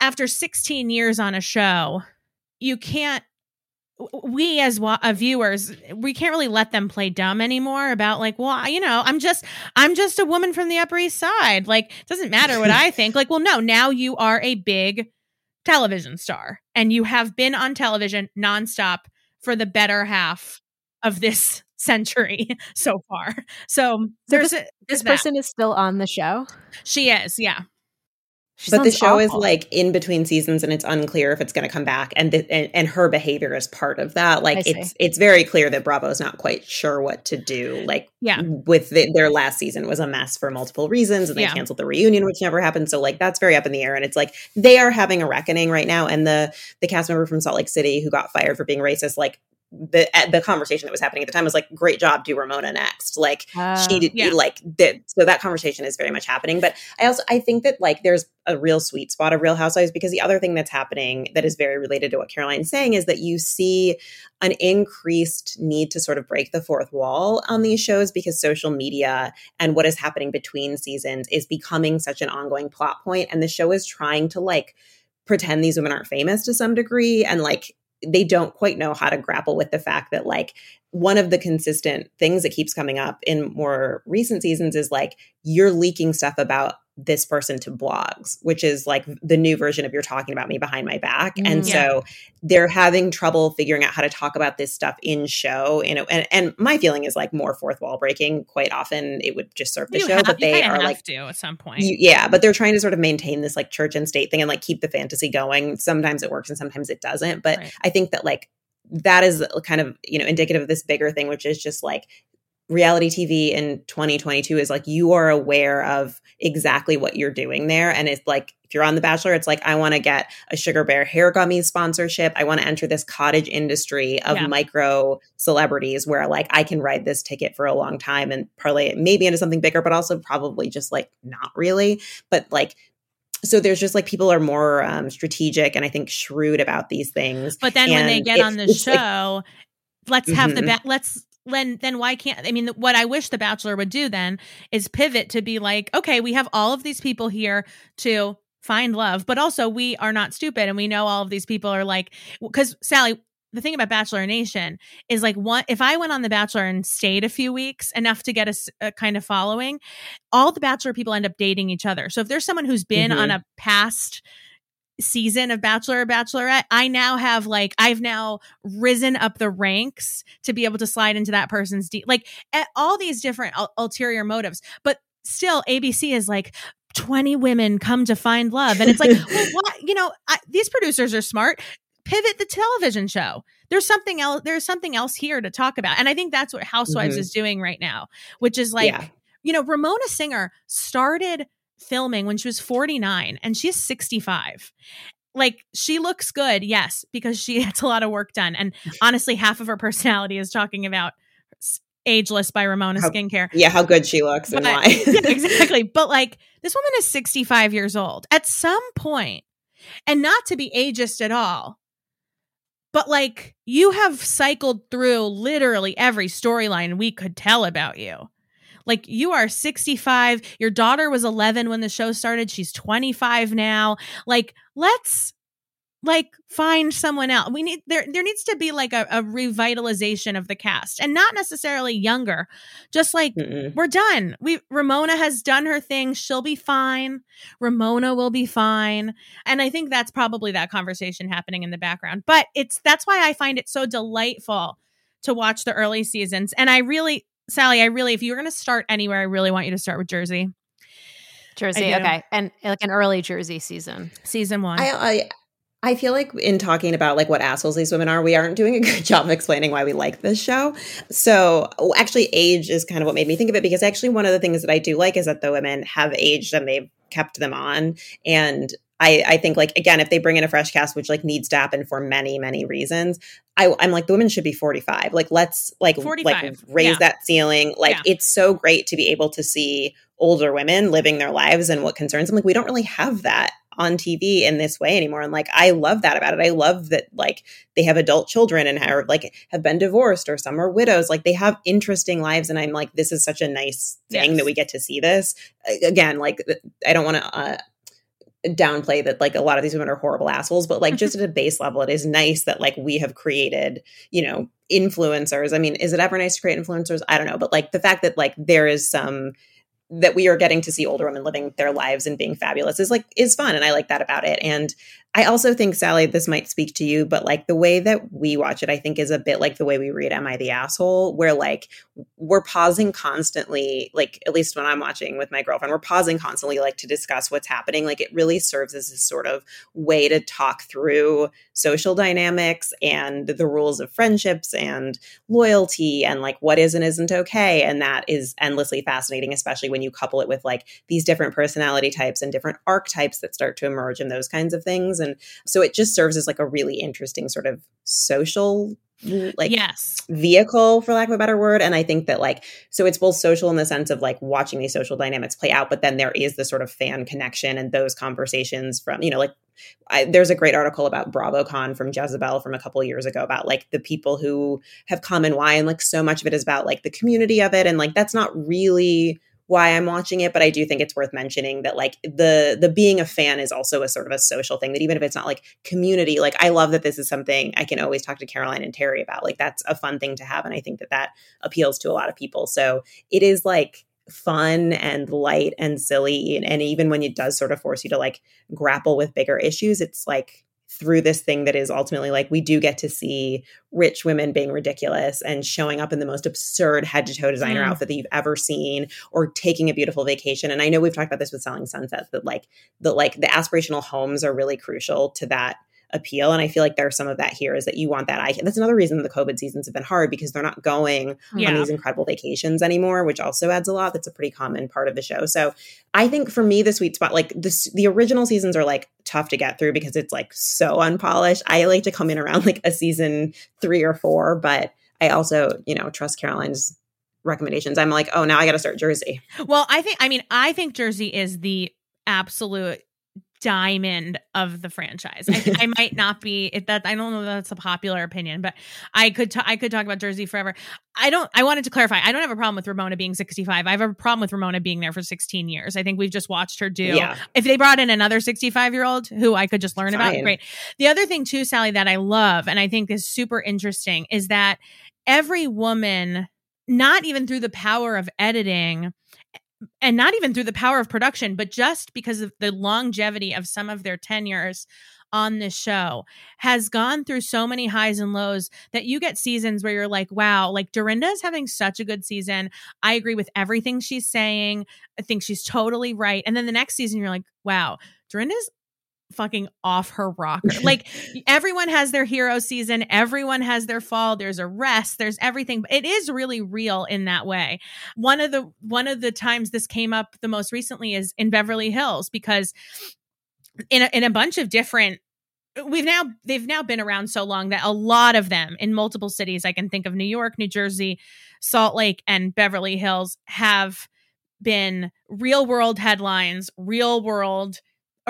after 16 years on a show, you can't we as wa- uh, viewers we can't really let them play dumb anymore about like well you know i'm just i'm just a woman from the upper east side. Like it doesn't matter what i think. Like well no now you are a big television star and you have been on television nonstop for the better half of this century so far. So, so there's this, a, this person is still on the show? She is yeah she but the show awful. is like in between seasons and it's unclear if it's going to come back and, the, and, and her behavior is part of that. Like it's it's very clear that bravo is not quite sure what to do. Like yeah. with the, their last season was a mess for multiple reasons and they yeah. canceled the reunion which never happened. So like that's very up in the air and it's like they are having a reckoning right now and the the cast member from salt lake city who got fired for being racist like the the conversation that was happening at the time was like great job do ramona next like uh, she did yeah. like did so that conversation is very much happening but i also i think that like there's a real sweet spot of real housewives because the other thing that's happening that is very related to what caroline's saying is that you see an increased need to sort of break the fourth wall on these shows because social media and what is happening between seasons is becoming such an ongoing plot point and the show is trying to like pretend these women aren't famous to some degree and like they don't quite know how to grapple with the fact that like one of the consistent things that keeps coming up in more recent seasons is like you're leaking stuff about this person to blogs, which is like the new version of you're talking about me behind my back. Mm, and yeah. so they're having trouble figuring out how to talk about this stuff in show. You know, and, and my feeling is like more fourth wall breaking. Quite often it would just serve the you show, have, but they are like to at some point. You, yeah, but they're trying to sort of maintain this like church and state thing and like keep the fantasy going. Sometimes it works and sometimes it doesn't. But right. I think that like that is kind of you know indicative of this bigger thing which is just like reality TV in 2022 is like you are aware of exactly what you're doing there. And it's like, if you're on The Bachelor, it's like, I want to get a Sugar Bear hair gummy sponsorship. I want to enter this cottage industry of yeah. micro celebrities where like I can ride this ticket for a long time and parlay it maybe into something bigger, but also probably just like not really. But like, so there's just like people are more um, strategic and I think shrewd about these things. But then and when they get on the show, like, let's have mm-hmm. the ba- let's then then why can't I mean what I wish the bachelor would do then is pivot to be like okay we have all of these people here to find love but also we are not stupid and we know all of these people are like cuz Sally the thing about Bachelor Nation is like one if I went on the Bachelor and stayed a few weeks enough to get a, a, kind of following, all the Bachelor people end up dating each other. So if there's someone who's been mm-hmm. on a past season of Bachelor or Bachelorette, I now have like I've now risen up the ranks to be able to slide into that person's de- like all these different ul- ulterior motives. But still, ABC is like 20 women come to find love, and it's like, well, what you know, I, these producers are smart. Pivot the television show. there's something else there's something else here to talk about and i think that's what housewives Mhm. is doing right now which is like Yeah. you know ramona singer started filming when she was 49 and she's 65 like she looks good yes because she gets a lot of work done and honestly half of her personality is talking about ageless by ramona How- skincare Yeah, how good she looks and why. yeah, exactly. But like this woman is 65 years old. At some point, and not to be ageist at all, but like you have cycled through literally every storyline we could tell about you. Like you are 65, your daughter was 11 when the show started, she's 25 now. Like let's like find someone else. We need there there needs to be like a, a revitalization of the cast and not necessarily younger. Just like Mm-mm. we're done. We Ramona has done her thing. She'll be fine. Ramona will be fine. And I think that's probably that conversation happening in the background. But it's that's why I find it so delightful to watch the early seasons. And I really Sally, I really if you're going to start anywhere, I really want you to start with Jersey. Jersey, okay, and like an early Jersey season. Season 1. I, I I feel like in talking about like what assholes these women are, we aren't doing a good job of explaining why we like this show. So actually, age is kind of what made me think of it because actually one of the things that I do like is that the women have aged and they've kept them on. And I, I think like again, if they bring in a fresh cast, which like needs to happen for many, many reasons, I, I'm like the women should be 45. Like let's like 45, like raise yeah. that ceiling. Like Yeah. it's so great to be able to see older women living their lives and what concerns them. Like we don't really have that on TV in this way anymore. And like I love that about it. I love that like they have adult children and are like have been divorced or some are widows. Like they have interesting lives. And I'm like, this is such a nice thing Yes. that we get to see this. Again, like I don't want to uh downplay that like a lot of these women are horrible assholes, but like just at a base level, it is nice that like we have created, you know, influencers. I mean, is it ever nice to create influencers? I don't know. But like the fact that like there is some that we are getting to see older women living their lives and being fabulous is like is fun and I like that about it. And I also think Sally, this might speak to you, but like the way that we watch it, I think is a bit like the way we read Am I the Asshole? Where like we're pausing constantly, like at least when I'm watching with my girlfriend, we're pausing constantly like to discuss what's happening. Like it really serves as a sort of way to talk through social dynamics and the rules of friendships and loyalty and like what is and isn't okay. And that is endlessly fascinating, especially when you couple it with like these different personality types and different archetypes that start to emerge and those kinds of things. And so it just serves as like a really interesting sort of social like yes. vehicle for lack of a better word and i think that like so it's both social in the sense of like watching these social dynamics play out but then there is the sort of fan connection and those conversations from you know like I, there's a great article about BravoCon from Jezebel from a couple of years ago about like the people who have come and why, and like so much of it is about like the community of it, and like that's not really why I'm watching it, but I do think it's worth mentioning that like the the being a fan is also a sort of a social thing that even if it's not like community, like I love that this is something I can always talk to Caroline and Terry about. Like that's a fun thing to have, and I think that that appeals to a lot of people. So it is like fun and light and silly and, and even when it does sort of force you to like grapple with bigger issues it's like through this thing that is ultimately like we do get to see rich women being ridiculous and showing up in the most absurd head to toe designer Mm. outfit that you've ever seen or taking a beautiful vacation and i know we've talked about this with selling sunsets that like the like the aspirational homes are really crucial to that appeal and i feel like there's some of that here is that you want that i that's another reason the covid seasons have been hard because they're not going on these incredible vacations anymore, which also adds a lot. That's a pretty common part of the show. So I think for me, the sweet spot, like this, the original seasons are like tough to get through because it's like so unpolished. I like to come in around like a season three or four, but I also, you know, trust Caroline's recommendations. I'm like, oh, now I got to start Jersey. Well, I think I mean I think Jersey is the absolute diamond of the franchise. I, I might not be if that I don't know that's a popular opinion, but I could ta- I could talk about Jersey forever. I don't I wanted to clarify. I don't have a problem with Ramona being 65. I have a problem with Ramona being there for 16 years. I think we've just watched her do. Yeah. If they brought in another 65 year old who I could just learn about, great. The other thing too, Sally, that I love and I think is super interesting is that every woman, not even through the power of editing, and not even through the power of production, but just because of the longevity of some of their tenures on this show has gone through so many highs and lows that you get seasons where you're like, wow, like Dorinda is having such a good season. I agree with everything she's saying. I think she's totally right. And then the next season, you're like, wow, Dorinda's fucking off her rocker. like everyone has their hero season, everyone has their fall, there's a rest, there's everything. It is really real in that way. One of the one of the times this came up the most recently is in Beverly Hills because in a, in a bunch of different we've now they've now been around so long that a lot of them in multiple cities i can think of new york new jersey salt lake and beverly hills have been real world headlines real world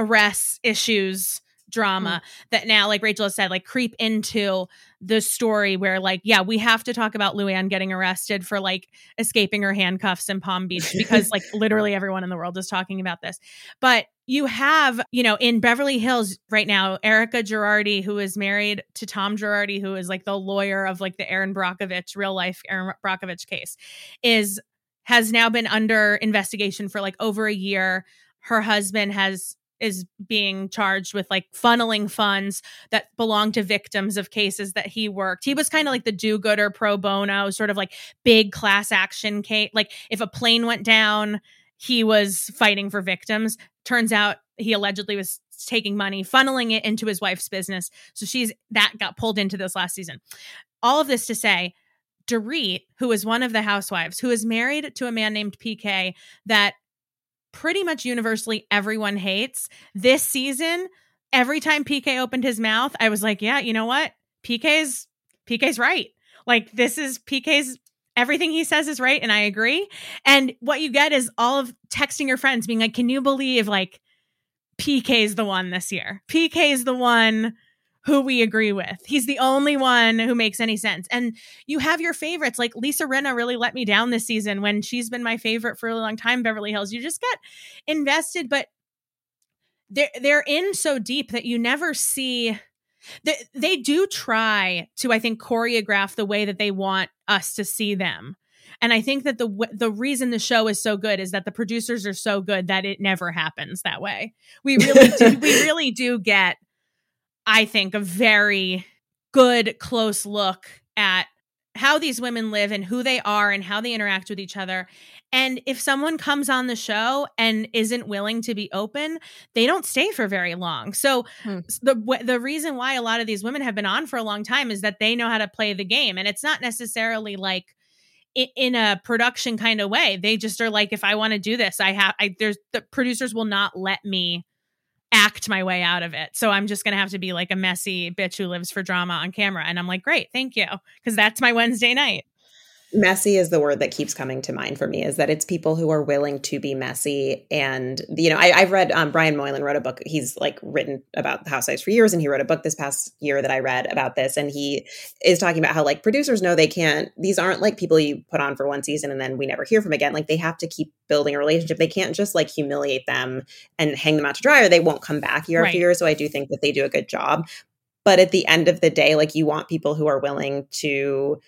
arrests issues drama mm. that now like rachel has said like creep into the story where like yeah we have to talk about luann getting arrested for like escaping her handcuffs in palm beach because like literally everyone in the world is talking about this but you have, you know, in Beverly Hills right now, Erika Girardi, who is married to Tom Girardi, who is like the lawyer of like the Erin Brockovich, real life Erin Brockovich case, is has now been under investigation for like over a year. Her husband has is being charged with like funneling funds that belong to victims of cases that he worked. He was kind of like the do-gooder pro bono, sort of like big class action case. Like if a plane went down, he was fighting for victims. Turns out he allegedly was taking money, funneling it into his wife's business. So she's that got pulled into this last season. All of this to say, Dorit, who is one of the housewives, who is married to a man named PK that pretty much universally everyone hates. This season, every time PK opened his mouth, I was like, yeah, you know what? PK's PK's right. Like this is PK's everything he says is right and I agree. And what you get is all of texting your friends being like, "Can you believe like PK's the one this year? PK's the one who we agree with. He's the only one who makes any sense. And you have your favorites. Like Lisa Rinna really let me down this season when she's been my favorite for a long time, Beverly Hills. You just get invested, but they're they're in so deep that you never see they, they do try to, I think, choreograph the way that they want us to see them. And I think that the the reason the show is so good is that the producers are so good that it never happens that way. We really do, we really do get, I think, a very good close look at how these women live and who they are and how they interact with each other. And if someone comes on the show and isn't willing to be open, they don't stay for very long. So hmm. the the reason why a lot of these women have been on for a long time is that they know how to play the game and it's not necessarily like in a production kind of way. They just are like if I want to do this, I have I there's the producers will not let me act my way out of it. So I'm just going to have to be like a messy bitch who lives for drama on camera. And I'm like, great, thank you. Because that's my Wednesday night messy is the word that keeps coming to mind for me is that it's people who are willing to be messy. And you know I, have read um, brian moylan wrote a book. He's like written about the housewives for years and he wrote a book this past year that i read about this. And he is talking about how like producers know they can't these aren't like people you put on for one season and then we never hear from again. Like they have to keep building a relationship. They can't just like humiliate them and hang them out to dry or they won't come back year right. after year. So i do think that they do a good job. But at the end of the day like you want people who are willing to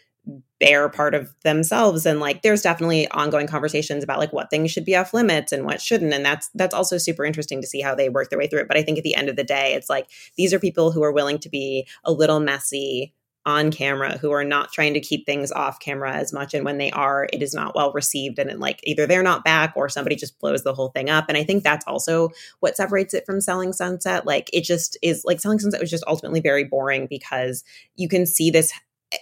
bare part of themselves. And like there's definitely ongoing conversations about like what things should be off limits and what shouldn't. And that's that's also super interesting to see how they work their way through it. But i think at the end of the day it's like these are people who are willing to be a little messy on camera who are not trying to keep things off camera as much. And when they are it is not well received. And it, like either they're not back or somebody just blows the whole thing up. And i think that's also what separates it from selling sunset. Like it just is like selling sunset was just ultimately very boring because you can see this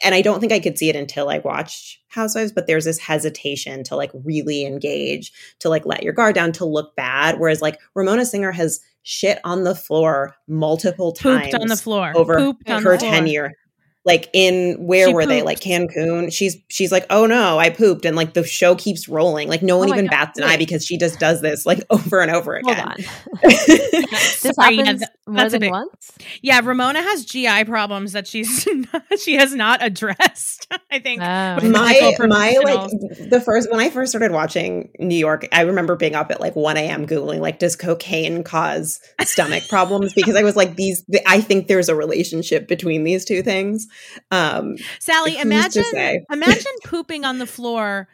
and I don't think I could see it until I watched Housewives, but there's this hesitation to like really engage, to like let your guard down, to look bad. Whereas like Ramona Singer has shit on the floor multiple times Pooped on the floor over her tenure like in where she were pooped. they like cancun she's she's like oh no i pooped and like the show keeps rolling like no oh one oh even God. bats an eye because she just does this like over and over again Hold on. this happens yeah, more than big, once yeah ramona has gi problems that she's not, she has not addressed i think oh. my my like the first when i first started watching new york i remember being up at like 1 a.m googling like does cocaine cause stomach problems because i was like these i think there's a relationship between these two things um, Sally, imagine imagine pooping on the floor.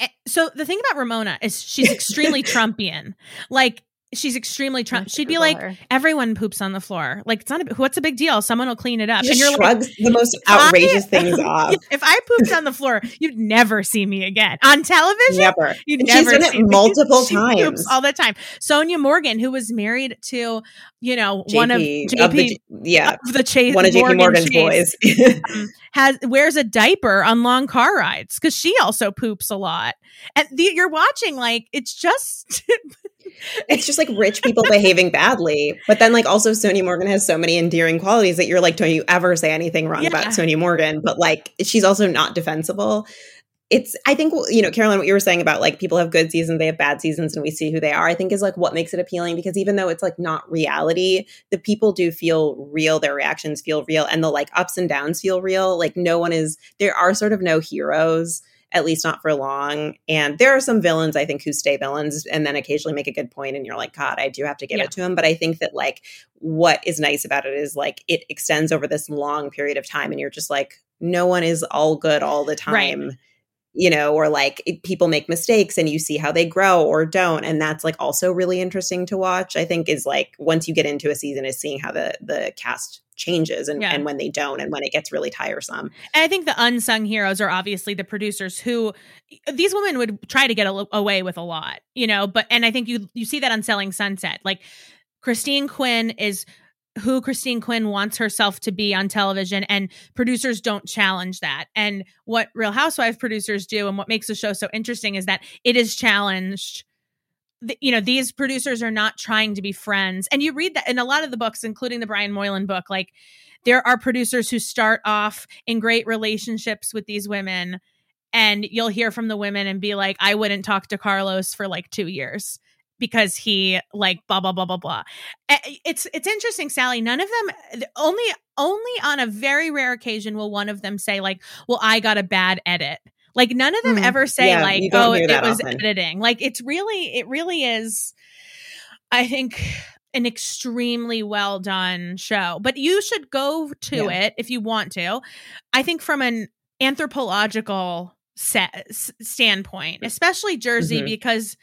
Eh, so the thing about Ramona is she's extremely Trumpian. Like she's extremely tr- she'd be like her. everyone poops on the floor like it's not a, what's a big deal someone will clean it up She and you're like the most I- outrageous things off. if i pooped on the floor you'd never see me again on television Never. You'd And she's never done it see me. multiple She poops times. all the time. Sonja Morgan, who was married to, you know, one of JP JP of the, yeah, of the Chase, one of JP Morgan's Chase, boys. um, has wears a diaper on long car rides because she also poops a lot. And the, you're watching like it's just it's just like rich people behaving badly. But then, like, also Sonja Morgan has so many endearing qualities that you're like, don't you ever say anything wrong Yeah. about Sonja Morgan? But like, she's also not defensible. It's, I think, you know, Caroline, what you were saying about like people have good seasons, they have bad seasons, and we see who they are, I think is like what makes it appealing because even though it's like not reality, the people do feel real, their reactions feel real, and the like ups and downs feel real. Like, no one is, there are sort of no heroes at least not for long. And there are some villains, I think, who stay villains and then occasionally make a good point, and you're like, God, I do have to give Yeah. it to him. But I think that like what is nice about it is like it extends over this long period of time, and you're just like, no one is all good all the Right. You know, or like it- people make mistakes and you see how they grow or don't. And that's like also really interesting to watch. I think is like once you get into a season, is seeing how the the cast changes and, Yeah. and when they don't and when it gets really tiresome. And I think the unsung heroes are obviously the producers who these women would try to get a, away with a lot, you know, but and I think you you see that on Selling Sunset. Like Christine Quinn is who Christine Quinn wants herself to be on television and producers don't challenge that. And what Real Housewives producers do and what makes the show so interesting is that it is challenged. You know these producers are not trying to be friends. And you read that in a lot of the books including the brian moylan book like there are producers who start off in great relationships with these women and you'll hear from the women and be like i wouldn't talk to carlos for like two years because he like blah blah blah blah blah it's it's interesting sally none of them only only on a very rare occasion will one of them say like well i got a bad edit like none of them Hmm. ever say Yeah, like oh hear it, was often. editing like it's really it really is i think an extremely well done show but you should go to Yeah. it if you want to i think from an anthropological set, standpoint especially jersey Mhm. because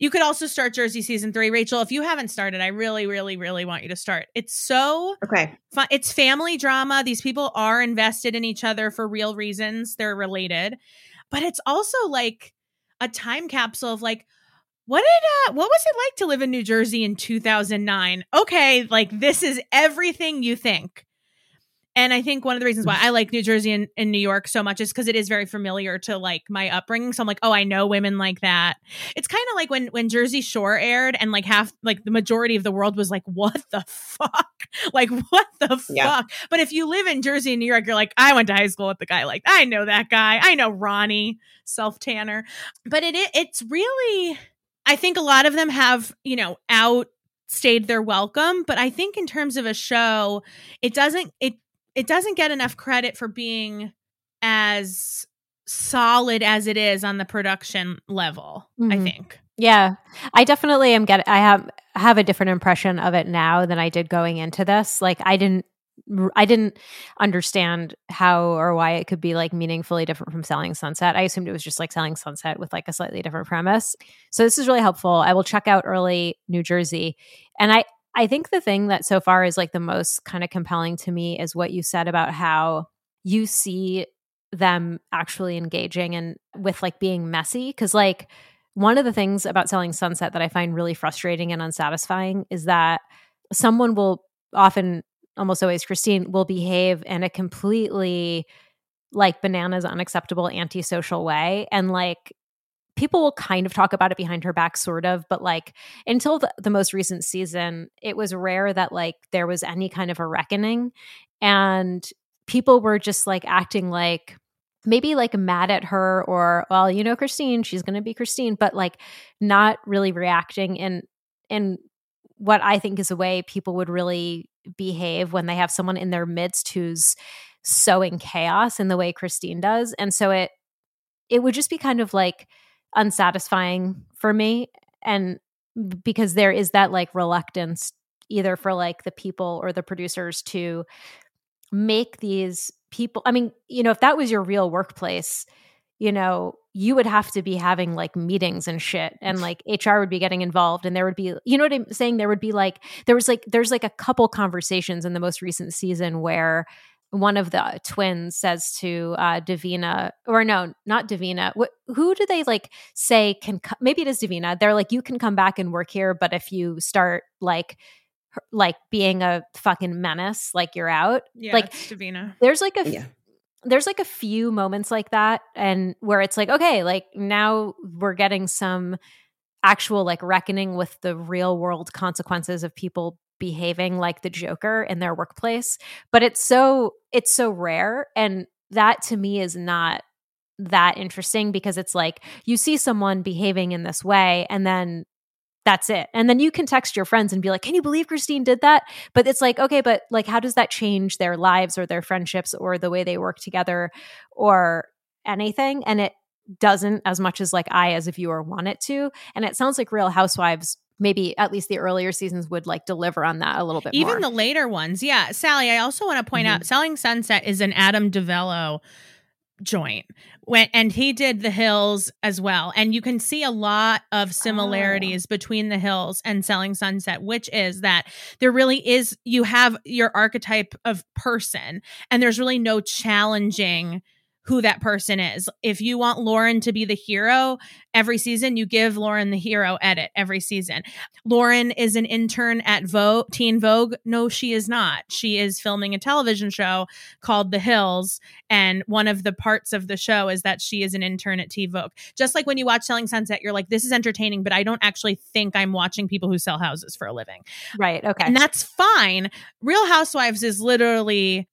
you could also start jersey season three rachel if you haven't started i really really really want you to start it's so Okay. fun. It's family drama. These people are invested in each other for real reasons. They're related. But it's also like a time capsule of like what did uh what was it like to live in New Jersey in 2009? Okay, like this is everything you think. And I think one of the reasons why I like New Jersey and, and New York so much is because it is very familiar to like my upbringing. So I'm like, oh, I know women like that. It's kind of like when when Jersey Shore aired and like half like the majority of the world was like, what the fuck? Like what the Yeah. fuck? But if you live in Jersey and New York, you're like, I went to high school with the guy. Like I know that guy. I know Ronnie self tanner. But it it- it's really, I think a lot of them have you know outstayed their welcome. But I think in terms of a show, it doesn't it it doesn't get enough credit for being as solid as it is on the production level. I Mhm. think. Yeah, I definitely am get. I have have a different impression of it now than I did going into this. Like I didn't, I didn't understand how or why it could be like meaningfully different from Selling Sunset. I assumed it was just like Selling Sunset with like a slightly different premise. So this is really helpful. I will check out early New Jersey, and I I think the thing that so far is like the most kind of compelling to me is what you said about how you see them actually engaging and with like being messy because like one of the things about selling sunset that i find really frustrating and unsatisfying is that someone will often almost always christine will behave in a completely like bananas unacceptable antisocial way and like people will kind of talk about it behind her back sort of but like until the, the most recent season it was rare that like there was any kind of a reckoning and people were just like acting like maybe like mad at her or well you know christine she's going to be christine but like not really reacting in in what i think is a way people would really behave when they have someone in their midst who's sowing chaos in the way christine does and so it it would just be kind of like unsatisfying for me and because there is that like reluctance either for like the people or the producers to make these people i mean you know if that was your real workplace you know you would have to be having like meetings and shit and like hr would be getting involved and there would be you know what i'm saying? There would be like there was like there's like a couple conversations in the most recent season where one of the twins says to uh, Davina, or no, not Davina. Wh- who do they like say can? Co- maybe it is Davina. They're like, you can come back and work here, but if you start like, like being a fucking menace, like you're out. Yeah, like Davina. There's like a Yeah. there's like a few moments like that and where it's like okay like now we're getting some actual like reckoning with the real world consequences of people behaving like the joker in their workplace but it's so it's so rare and that to me is not that interesting because it's like you see someone behaving in this way and then that's it. And then you can text your friends and be like, "Can you believe Christine did that?" But it's like, okay, but like how does that change their lives or their friendships or the way they work together or anything? And it doesn't as much as like I as a viewer want it to. And it sounds like Real Housewives maybe at least the earlier seasons would like deliver on that a little bit Even more. the later ones. Yeah. Sally, I also want to point Mhm. out Selling Sunset is an Adam DiVello joint. When and he did The Hills as well. And you can see a lot of similarities between The Hills and Selling Sunset, which is that there really is you have your archetype of person and there's really no challenging who that person is. If you want Lauren to be the hero every season, you give Lauren the hero edit every season. Lauren is an intern at Vogue, Teen Vogue. No, she is not. She is filming a television show called The Hills. And one of the parts of the show is that she is an intern at Teen Vogue. Just like when you watch Selling Sunset, you're like, this is entertaining, but I don't actually think I'm watching people who sell houses for a living. right. Okay. And that's fine. Real Housewives is literally,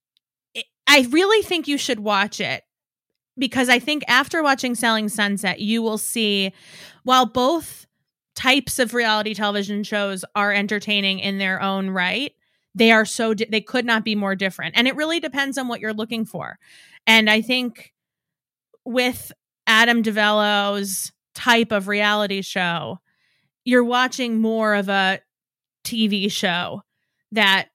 I really think you should watch it because I think after watching Selling Sunset, you will see while both types of reality television shows are entertaining in their own right, they are so, di- they could not be more different. And it really depends on what you're looking for. And I think with Adam DiVello's type of reality show, you're watching more of a TV show that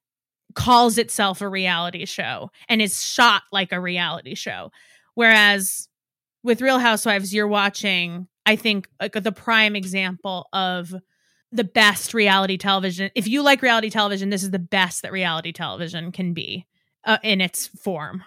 calls itself a reality show and is shot like a reality show. Whereas with Real Housewives, you're watching, I think, like the prime example of the best reality television. If you like reality television, this is the best that reality television can be uh, in its form.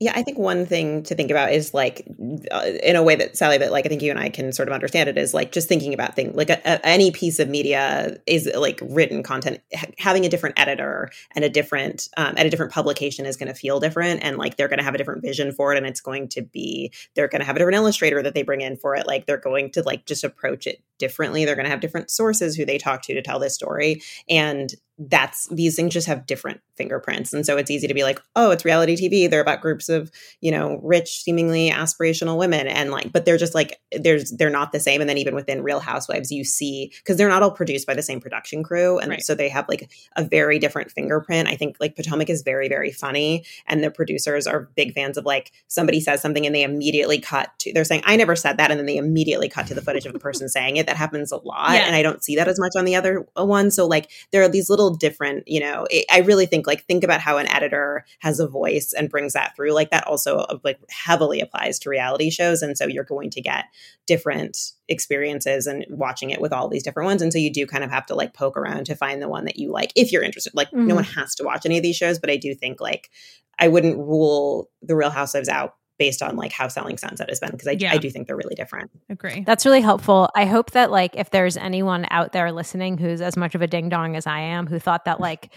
Yeah, I think one thing to think about is like, uh, in a way that Sally, that like I think you and I can sort of understand it is like just thinking about things like a, a, any piece of media is like written content ha- having a different editor and a different um, at a different publication is going to feel different and like they're going to have a different vision for it and it's going to be they're going to have a different illustrator that they bring in for it like they're going to like just approach it differently. They're going to have different sources who they talk to to tell this story. And that's these things just have different fingerprints. And so it's easy to be like oh it's reality tv they're about groups of you know rich seemingly aspirational women. And like but they're just like there's they're not the same. And then even within real housewives you see because they're not all produced by the same production crew. And Right. so they have like a very different fingerprint. I think like potomac is very very funny. And the producers are big fans of like somebody says something and they immediately cut to they're saying i never said that. And then they immediately cut to the footage of the person saying it that happens a lot Yeah. and i don't see that as much on the other one so like there are these little different you know it, i really think like think about how an editor has a voice and brings that through like that also uh, like heavily applies to reality shows and so you're going to get different experiences and watching it with all these different ones and so you do kind of have to like poke around to find the one that you like if you're interested like Mhm. no one has to watch any of these shows but i do think like i wouldn't rule the real housewives out based on like how selling sunset has been because I, Yeah. I do think they're really different Agree. That's really helpful. I hope that like if there's anyone out there listening who's as much of a ding dong as I am, who thought that like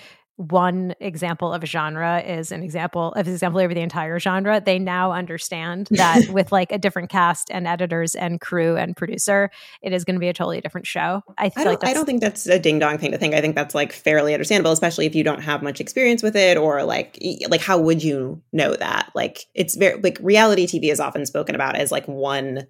one example of a genre is an example of an example of the entire genre, they now understand that with like a different cast and editors and crew and producer, it is going to be a totally different show. I feel I don't, like that's, I don't think that's a ding dong thing to think. I think that's like fairly understandable, especially if you don't have much experience with it, or like, like how would you know that? Like, it's very like reality TV is often spoken about as like one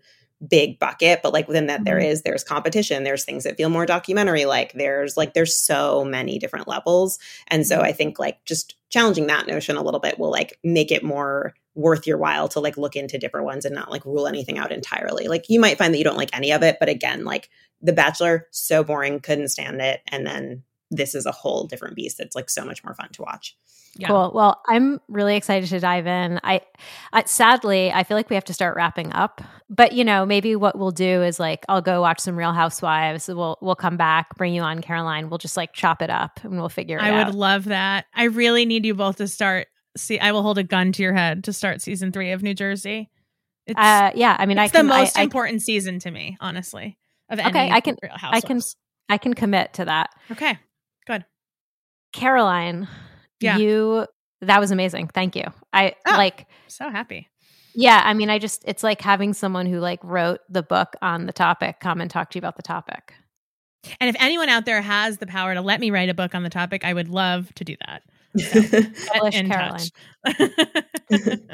big bucket, but like within that there Mhm. there's competition. There's things that feel more documentary. Like there's like there's so many different levels, and so I think like just challenging that notion a little bit will like make it more worth your while to like look into different ones and not like rule anything out entirely. Like you might find that you don't like any of it, but again, like The Bachelor, so boring, couldn't stand it. And then this is a whole different beast that's like so much more fun to watch. Yeah. Cool. Well, I'm really excited to dive in. I, I, sadly, I feel like we have to start wrapping up. But you know, maybe what we'll do is like I'll go watch some Real Housewives. We'll we'll come back, bring you on, Caroline. We'll just like chop it up and we'll figure it I out. I would love that. I really need you both to start. See, I will hold a gun to your head to start season three of New Jersey. It's, uh, yeah, I mean, it's I can, the most I, important season to me, honestly. Of okay, I can, I can, I can commit to that. Okay, good. Caroline, yeah. you that was amazing. Thank you. I oh, like so happy. Yeah, I mean, I just it's like having someone who like wrote the book on the topic come and talk to you about the topic. And if anyone out there has the power to let me write a book on the topic, I would love to do that. So, in Caroline.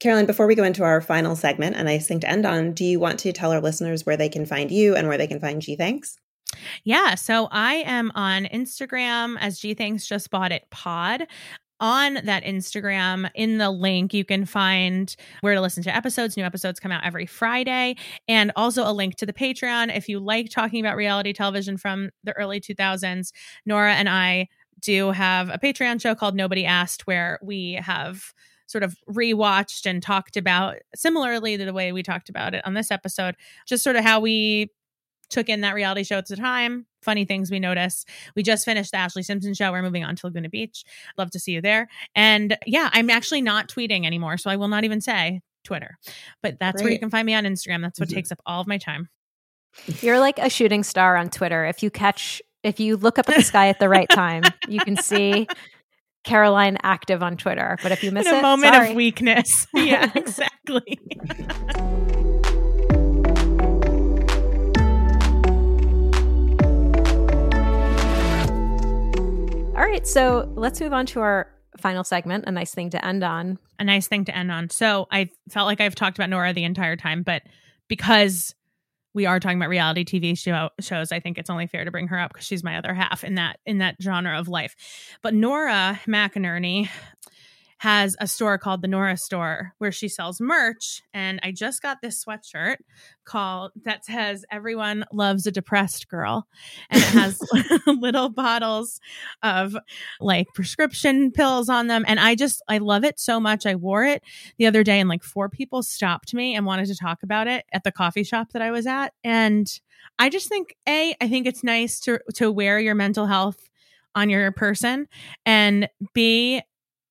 Caroline, before we go into our final segment, a nice thing to end on, do you want to tell our listeners where they can find you and where they can find Gee Thanks? Yeah, so I am on Instagram as Gee Thanks Just Bought It Pod on that Instagram. In the link, you can find where to listen to episodes. New episodes come out every Friday, and also a link to the Patreon. If you like talking about reality television from the early 2000s, Nora and I do have a Patreon show called Nobody Asked, where we have sort of rewatched and talked about similarly to the way we talked about it on this episode, just sort of how we took in that reality show at the time, funny things we notice. We just finished the Ashlee Simpson show. We're moving on to Laguna Beach. Love to see you there. And yeah, I'm actually not tweeting anymore, so I will not even say Twitter. But that's Great. where you can find me on Instagram. That's what mm-hmm. takes up all of my time. You're like a shooting star on Twitter. If you catch if you look up at the sky at the right time, you can see Caroline active on Twitter. But if you miss In a it, moment sorry. of weakness. Yeah, exactly. All right, so let's move on to our final segment, a nice thing to end on. A nice thing to end on. So I felt like I've talked about Nora the entire time, but because we are talking about reality TV show, shows, I think it's only fair to bring her up because she's my other half in that in that genre of life. But Nora McInerny has a store called the Nora Store where she sells merch. And I just got this sweatshirt called that says Everyone Loves a Depressed Girl. And it has little bottles of like prescription pills on them. And I just, I love it so much. I wore it the other day and like four people stopped me and wanted to talk about it at the coffee shop that I was at. And I just think, A, I think it's nice to, to wear your mental health on your person and b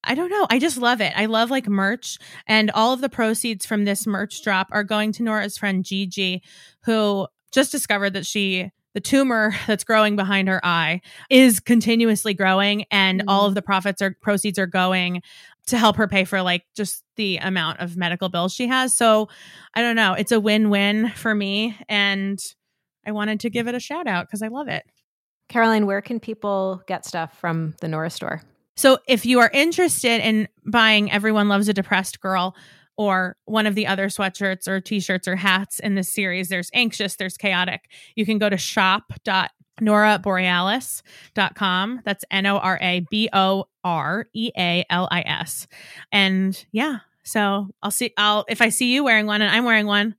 I don't know. I just love it. I love like merch, and all of the proceeds from this merch drop are going to Nora's friend Gigi, who just discovered that she the tumor that's growing behind her eye is continuously growing and mm-hmm. all of the profits or proceeds are going to help her pay for like just the amount of medical bills she has so i don't know it's a win-win for me and i wanted to give it a shout out because i love it caroline where can people get stuff from the nora store so if you are interested in buying Everyone Loves a Depressed Girl or one of the other sweatshirts or t-shirts or hats in this series, there's anxious, there's chaotic. You can go to shop.noraborealis.com. That's N O R A B O R E A L I S. And yeah, so I'll see I'll if I see you wearing one and I'm wearing one,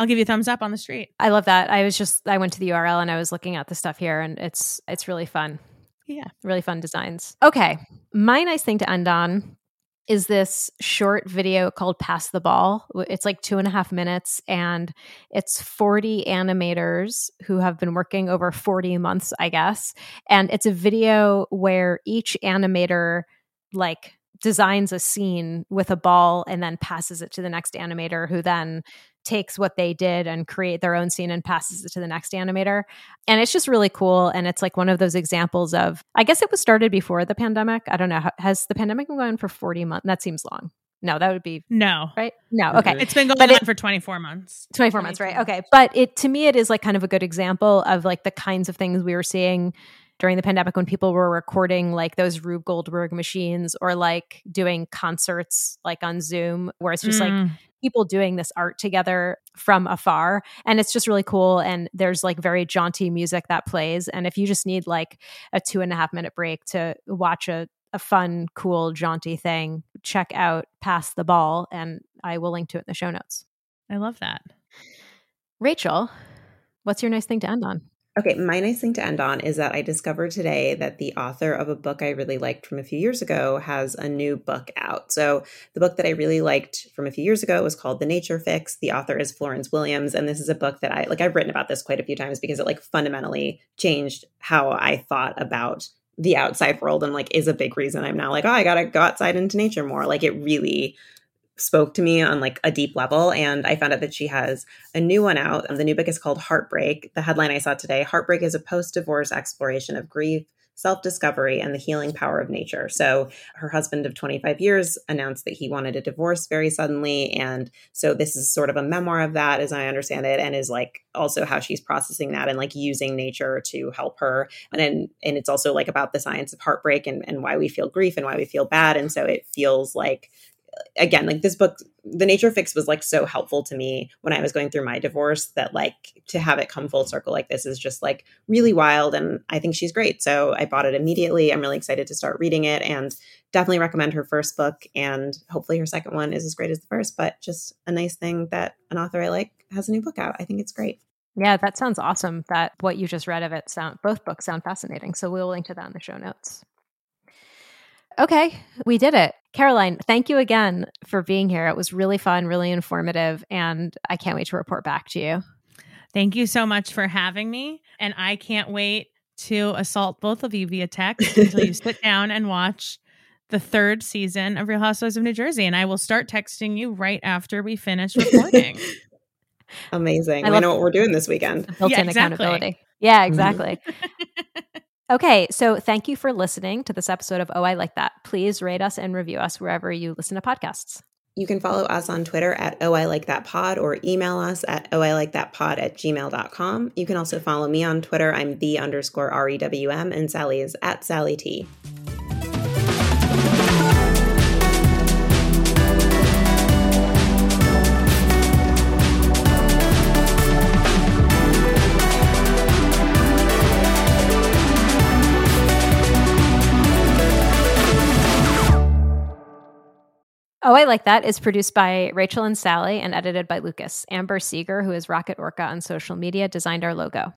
I'll give you a thumbs up on the street. I love that. I was just I went to the URL and I was looking at the stuff here and it's it's really fun. Yeah. Really fun designs. Okay. My nice thing to end on is this short video called Pass the Ball. It's like two and a half minutes, and it's 40 animators who have been working over 40 months, I guess. And it's a video where each animator, like, designs a scene with a ball and then passes it to the next animator who then takes what they did and create their own scene and passes it to the next animator. And it's just really cool. And it's like one of those examples of, I guess it was started before the pandemic. I don't know. Has the pandemic been going for 40 months? That seems long. No, that would be no, right? No, okay. It's been going but on it, for 24 months. 24 months, right? Okay. But it to me it is like kind of a good example of like the kinds of things we were seeing during the pandemic when people were recording like those Rube Goldberg machines or like doing concerts like on Zoom where it's just mm. like people doing this art together from afar. And it's just really cool and there's like very jaunty music that plays. And if you just need like a two and a half minute break to watch a, a fun cool jaunty thing check out pass the ball and i will link to it in the show notes. I love that. Rachel what's your nice thing to end on Okay, my nice thing to end on is that I discovered today that the author of a book I really liked from a few years ago has a new book out. So, the book that I really liked from a few years ago was called The Nature Fix. The author is Florence Williams, and this is a book that I like I've written about this quite a few times because it like fundamentally changed how I thought about the outside world and like is a big reason I'm now like, oh, I got to go outside into nature more. Like it really spoke to me on like a deep level and i found out that she has a new one out. The new book is called heartbreak. The headline i saw today heartbreak is a post-divorce exploration of grief self-discovery and the healing power of nature. So her husband of 25 years announced that he wanted a divorce very suddenly and so this is sort of a memoir of that as i understand it and is like also how she's processing that and like using nature to help her. And and, and it's also like about the science of heartbreak and, and why we feel grief and why we feel bad and so it feels like again like this book the nature fix was like so helpful to me when i was going through my divorce that like to have it come full circle like this is just like really wild and i think she's great so i bought it immediately i'm really excited to start reading it and definitely recommend her first book and hopefully her second one is as great as the first but just a nice thing that an author i like has a new book out i think it's great yeah, that sounds awesome. That what you just read of it sound both books sound fascinating. So we'll link to that in the show notes. Okay, we did it. Caroline, thank you again for being here. It was really fun, really informative, and I can't wait to report back to you. Thank you so much for having me. And I can't wait to assault both of you via text until you sit down and watch the third season of Real Housewives of New Jersey. And I will start texting you right after we finish recording. Amazing. I, I know what we're doing this weekend. Built in yeah, exactly. accountability. Yeah, mm-hmm. exactly. Okay, so thank you for listening to this episode of Oh, I Like That. Please rate us and review us wherever you listen to podcasts. You can follow us on Twitter at Oh, I Like That Pod or email us at Oh, I Like That Pod at gmail.com. You can also follow me on Twitter. I'm the underscore REWM and Sally is at Sally T. Oh, I Like That is produced by Rachel and Sally and edited by Lucas. Amber Seeger, who is Rocket Orca on social media, designed our logo.